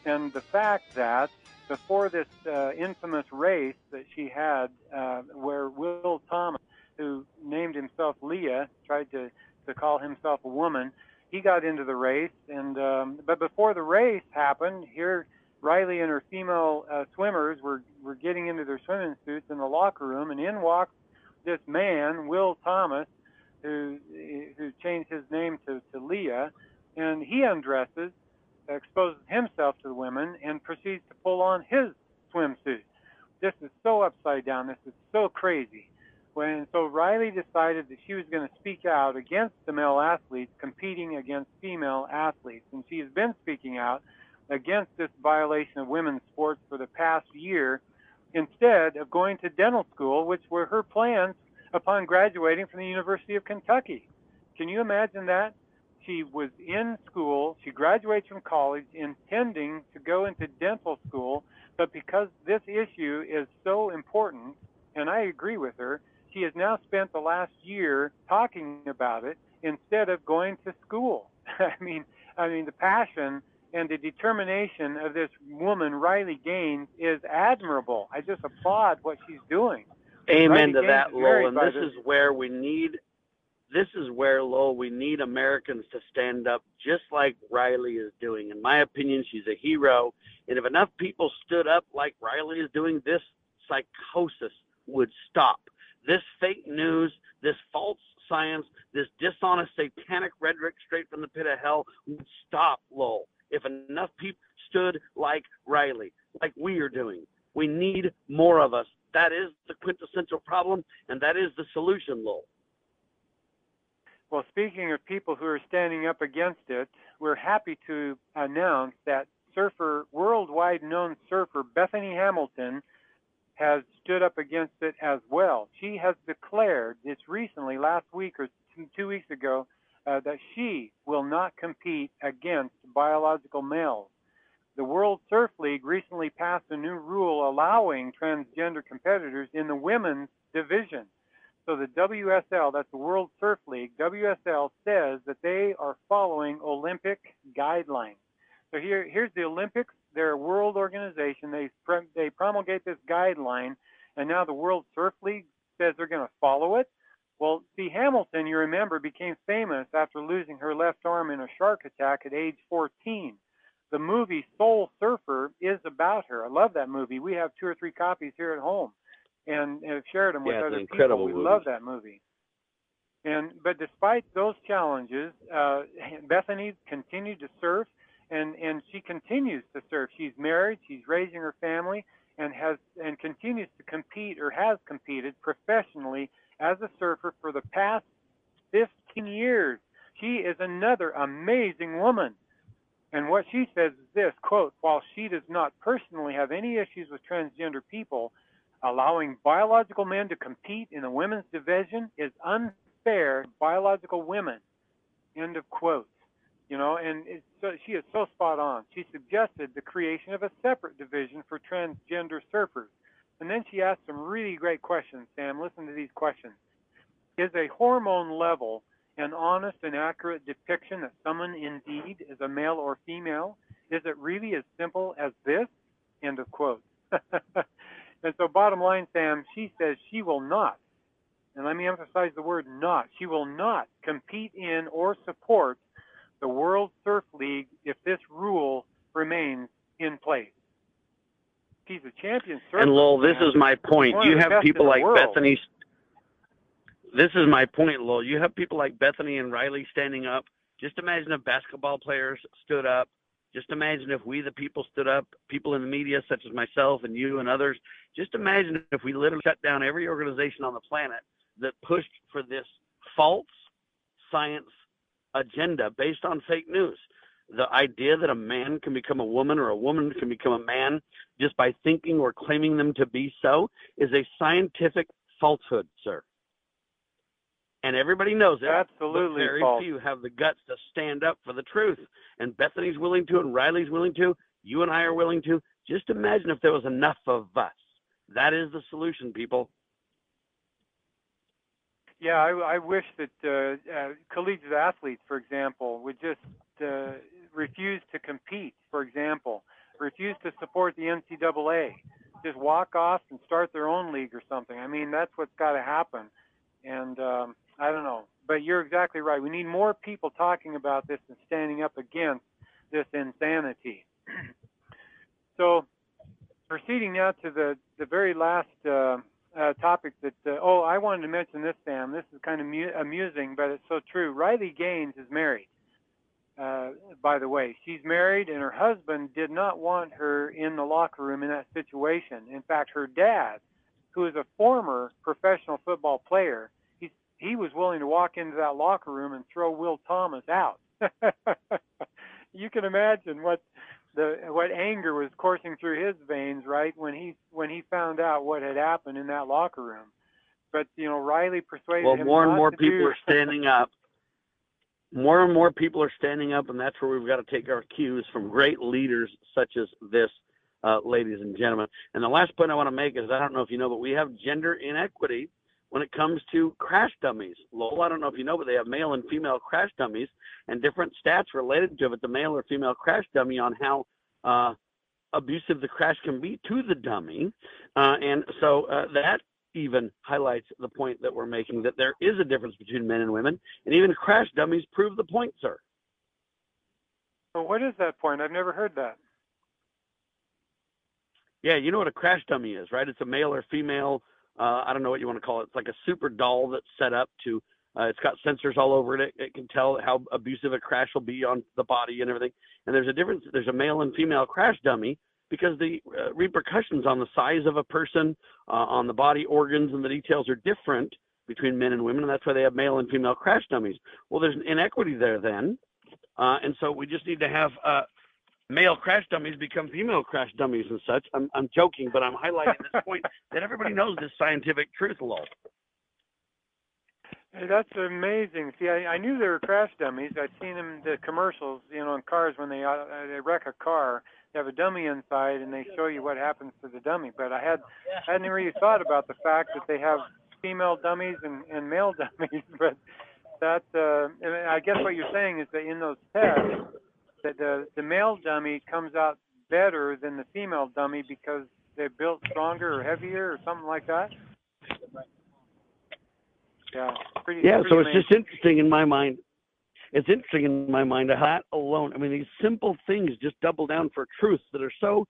and the fact that before this uh, infamous race that she had, uh, where Will Thomas, who named himself Lia, tried to to call himself a woman he got into the race, and um, but before the race happened, here Riley and her female uh, swimmers were were getting into their swimming suits in the locker room, and in walks this man, Will Thomas, who who changed his name to, to Lia, and he undresses, exposes himself to the women, and proceeds to pull on his swimsuit. This is so upside down. This is so crazy. When so Riley decided that she was going to speak out against the male athletes competing against female athletes, and she has been speaking out against this violation of women's sports for the past year, instead of going to dental school, which were her plans upon graduating from the University of Kentucky. Can you imagine that? She was in school, she graduates from college intending to go into dental school, but because this issue is so important, and I agree with her, she has now spent the last year talking about it instead of going to school. I mean, I mean the passion and the determination of this woman, Riley Gaines, is admirable. I just applaud what she's doing. Amen Riley to Gaines that, Lowell. And by this is where we need. This is where Lowell we need Americans to stand up, just like Riley is doing. In my opinion, she's a hero. And if enough people stood up like Riley is doing, this psychosis would stop. This fake news, this false science, this dishonest satanic rhetoric straight from the pit of hell would stop, Lowell. If enough people stood like Riley, like we are doing. We need more of us. That is the quintessential problem, and that is the solution, Lowell. Well, speaking of people who are standing up against it, we're happy to announce that surfer, worldwide known surfer Bethany Hamilton has stood up against it as well. She has declared this recently, last week or two- weeks ago, uh, that she will not compete against biological males. The World Surf League recently passed a new rule allowing transgender competitors in the women's division. So the WSL, that's the World Surf League, WSL says that they are following Olympic guidelines. So here, here's the Olympics. They're a world organization. They they promulgate this guideline, and now the World Surf League says they're going to follow it. Well, see, Hamilton, you remember, became famous after losing her left arm in a shark attack at age 14. The movie Soul Surfer is about her. I love that movie. We have two or three copies here at home, and, have shared them with Yeah, other incredible people. We movie. love that movie. And but despite those challenges, uh, Bethany continued to surf, and and she continues to surf. She's married, she's raising her family, and has and continues to compete or has competed professionally as a surfer for the past 15 years. She is another amazing woman. And what she says is this quote, while she does not personally have any issues with transgender people, allowing biological men to compete in the women's division is unfair to biological women. End of quote. You know, and it's so, she is so spot on. She suggested the creation of a separate division for transgender surfers. And then she asked some really great questions, Sam. Listen to these questions. Is a hormone level an honest and accurate depiction that someone indeed is a male or female? Is it really as simple as this? End of quote. and so, bottom line, Sam, she says she will not, and let me emphasize the word not, she will not compete in or support the World Surf League if this rule remains in place. She's a champion surfer. And Lowell, this man. is my point. You have people like world. Bethany. This is my point, Lowell. You have people like Bethany and Riley standing up. Just imagine if basketball players stood up. Just imagine if we, the people, stood up. People in the media, such as myself and you and others. Just imagine if we literally shut down every organization on the planet that pushed for this false science agenda based on fake news. The idea that a man can become a woman or a woman can become a man just by thinking or claiming them to be so is a scientific falsehood, sir. And everybody knows it. Absolutely very false. few have the guts to stand up for the truth. And Bethany's willing to, and Riley's willing to. You and I are willing to. Just imagine if there was enough of us. That is the solution, people. Yeah, I, I wish that uh, uh, collegiate athletes, for example, would just uh, refuse to compete. For example, refuse to support the NCAA, just walk off and start their own league or something. I mean, that's what's got to happen. And um, I don't know, but you're exactly right. We need more people talking about this and standing up against this insanity. so, proceeding now to the the very last. Uh, uh, topic that uh, oh I wanted to mention this Sam. This is kind of mu- amusing but it's so true. Riley Gaines is married uh, by the way. She's married and her husband did not want her in the locker room in that situation. In fact her dad who is a former professional football player he he was willing to walk into that locker room and throw Will Thomas out. You can imagine what the what anger was coursing through his veins right when he when he found out what had happened in that locker room but you know Riley persuaded Well, him more and more people do- are standing up. More and more people are standing up, and that's where we've got to take our cues from great leaders such as this, uh, ladies and gentlemen. And the last point I want to make is I don't know if you know, but we have gender inequity when it comes to crash dummies. Lowell, I don't know if you know, but they have male and female crash dummies and different stats related to it, the male or female crash dummy on how uh, abusive the crash can be to the dummy. Uh, and so uh, that even highlights the point that we're making that there is a difference between men and women. And even crash dummies prove the point, sir. Well, what is that point I've never heard that Yeah, you know what a crash dummy is, right? It's a male or female. Uh, I don't know what you want to call it. It's like a super doll that's set up to. Uh, it's got sensors all over it. it. It can tell how abusive a crash will be on the body and everything. And there's a difference. There's a male and female crash dummy because the uh, repercussions on the size of a person, uh, on the body organs, and the details are different between men and women, and that's why they have male and female crash dummies. Well, there's an inequity there then, uh, and so we just need to have uh, male crash dummies become female crash dummies and such. I'm, I'm joking, but I'm highlighting this point that everybody knows this scientific truth, Lowell. Hey, that's amazing. See, I, I knew they were crash dummies. I'd seen them the commercials, you know, in cars when they uh, they wreck a car. They have a dummy inside, and they show you what happens to the dummy. But I had I hadn't really thought about the fact that they have female dummies and, and male dummies. But that uh, I guess what you're saying is that in those tests, that the the male dummy comes out better than the female dummy because they're built stronger or heavier or something like that. Yeah, pretty. Yeah, pretty so it's just interesting in my mind. It's interesting in my mind that alone. I mean, these simple things just double down for truths that are so.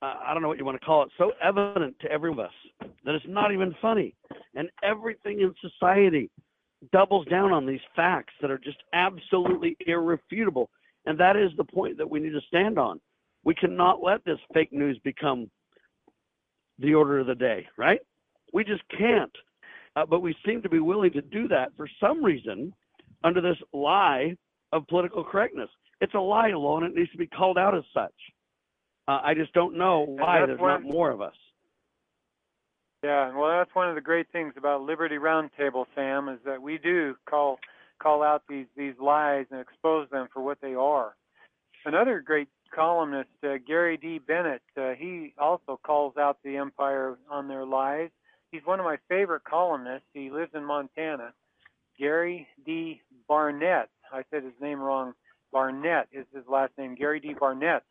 Uh, I don't know what you want to call it. So evident to every of us that it's not even funny, and everything in society doubles down on these facts that are just absolutely irrefutable. And that is the point that we need to stand on. We cannot let this fake news become the order of the day, right? We just can't. Uh, but we seem to be willing to do that for some reason under this lie of political correctness. It's a lie, alone, and it needs to be called out as such. Uh, I just don't know why there's not more of us. Yeah, well, that's one of the great things about Liberty Roundtable, Sam, is that we do call call out these these lies and expose them for what they are. Another great columnist, uh, Gary D. Bennett, uh, he also calls out the empire on their lies. He's one of my favorite columnists. He lives in Montana. Gary D. Barnett. I said his name wrong. Barnett is his last name. Gary D. Barnett.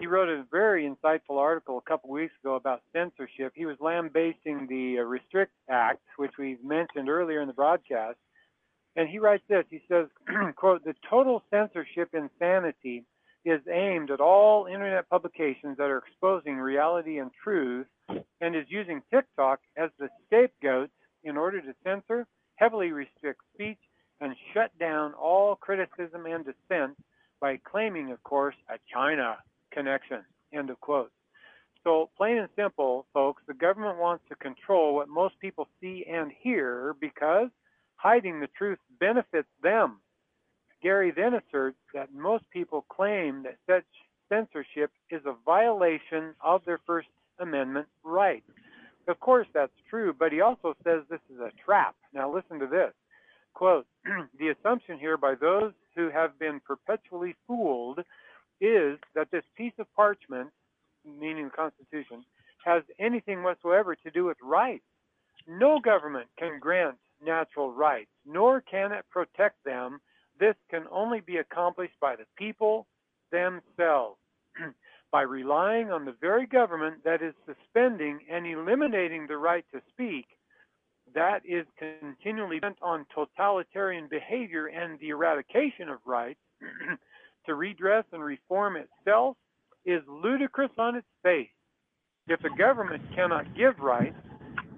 He wrote a very insightful article a couple weeks ago about censorship. He was lambasting the uh, Restrict Act, which we've mentioned earlier in the broadcast. And he writes this. He says, quote, the total censorship insanity is aimed at all internet publications that are exposing reality and truth and is using TikTok as the scapegoat in order to censor, heavily restrict speech, and shut down all criticism and dissent by claiming, of course, a China connection. End of quote. So, plain and simple, folks, the government wants to control what most people see and hear because hiding the truth benefits them. Gary then asserts that most people claim that such censorship is a violation of their First Amendment rights. Of course, that's true, but he also says this is a trap. Now, listen to this. Quote, the assumption here by those who have been perpetually fooled is that this piece of parchment, meaning the Constitution, has anything whatsoever to do with rights. No government can grant natural rights, nor can it protect them. This can only be accomplished by the people themselves. by relying on the very government that is suspending and eliminating the right to speak, that is continually bent on totalitarian behavior and the eradication of rights, to redress and reform itself is ludicrous on its face. If the government cannot give rights,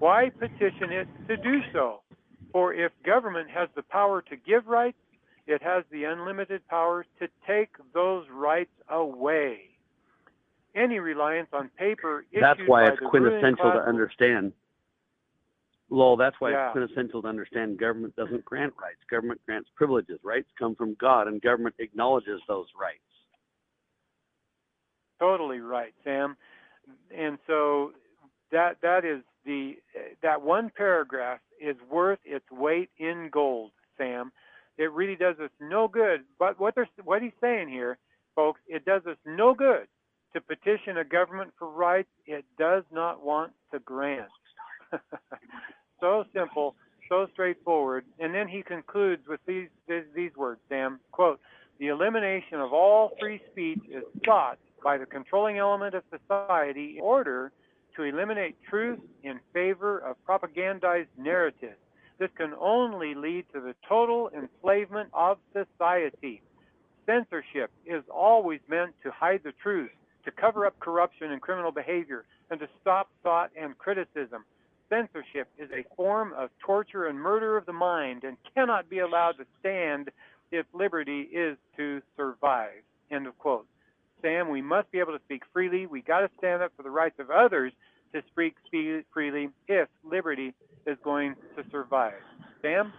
why petition it to do so? For if government has the power to give rights, it has the unlimited power to take those rights away. Any reliance on paper That's why it's quintessential to understand. Lowell, that's why Yeah. it's quintessential to understand government doesn't grant rights. Government grants privileges. Rights come from God, and government acknowledges those rights. Totally right, Sam. And so that that is the that one paragraph is worth its weight in gold, Sam. It really does us no good. But what they're what he's saying here, folks, it does us no good to petition a government for rights it does not want to grant. so simple, so straightforward. And then he concludes with these these, these words, Sam. Quote: The elimination of all free speech is sought by the controlling element of society in order to eliminate truth in favor of propagandized narratives. This can only lead to the total enslavement of society. Censorship is always meant to hide the truth, to cover up corruption and criminal behavior, and to stop thought and criticism. Censorship is a form of torture and murder of the mind and cannot be allowed to stand if liberty is to survive. End of quote. Sam, we must be able to speak freely. We got to stand up for the rights of others to speak freely if liberty is going to survive. Sam?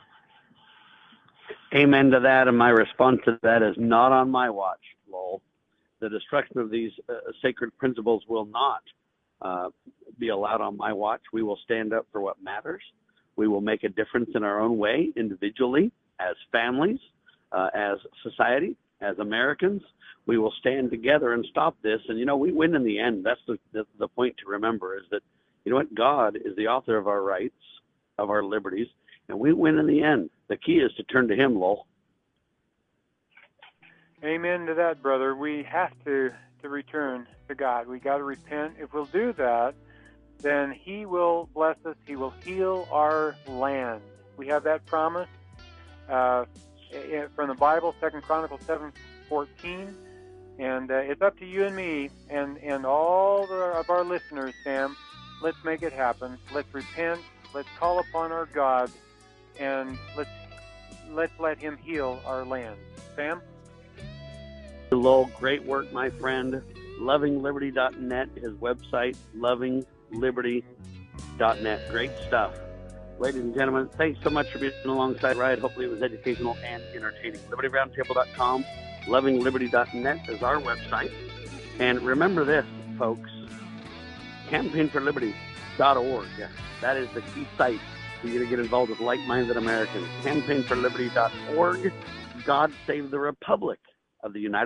Amen to that. And my response to that is not on my watch, Lowell. The destruction of these uh, sacred principles will not uh, be allowed on my watch. We will stand up for what matters. We will make a difference in our own way, individually, as families, uh, as society, as Americans. We will stand together and stop this. And, you know, we win in the end. That's the, the, the point to remember is that, you know what? God is the author of our rights, of our liberties, and we win in the end. The key is to turn to Him, Lowell. Amen to that, brother. We have to to return to God. We got to repent. If we'll do that, then He will bless us. He will heal our land. We have that promise uh, from the Bible, Second Chronicles seven fourteen, and uh, it's up to you and me and and all the, of our listeners, Sam. Let's make it happen. Let's repent. Let's call upon our God, and let's let's let Him heal our land. Sam. Lowell, great work, my friend. LovingLiberty.net, his website, LovingLiberty.net. Great stuff. Ladies and gentlemen, thanks so much for being alongside Ride. Hopefully it was educational and entertaining. LibertyRoundtable.com, LovingLiberty.net is our website. And remember this, folks, CampaignForLiberty.org. That is the key site for you to get involved with like-minded Americans. CampaignForLiberty.org. God save the Republic of the United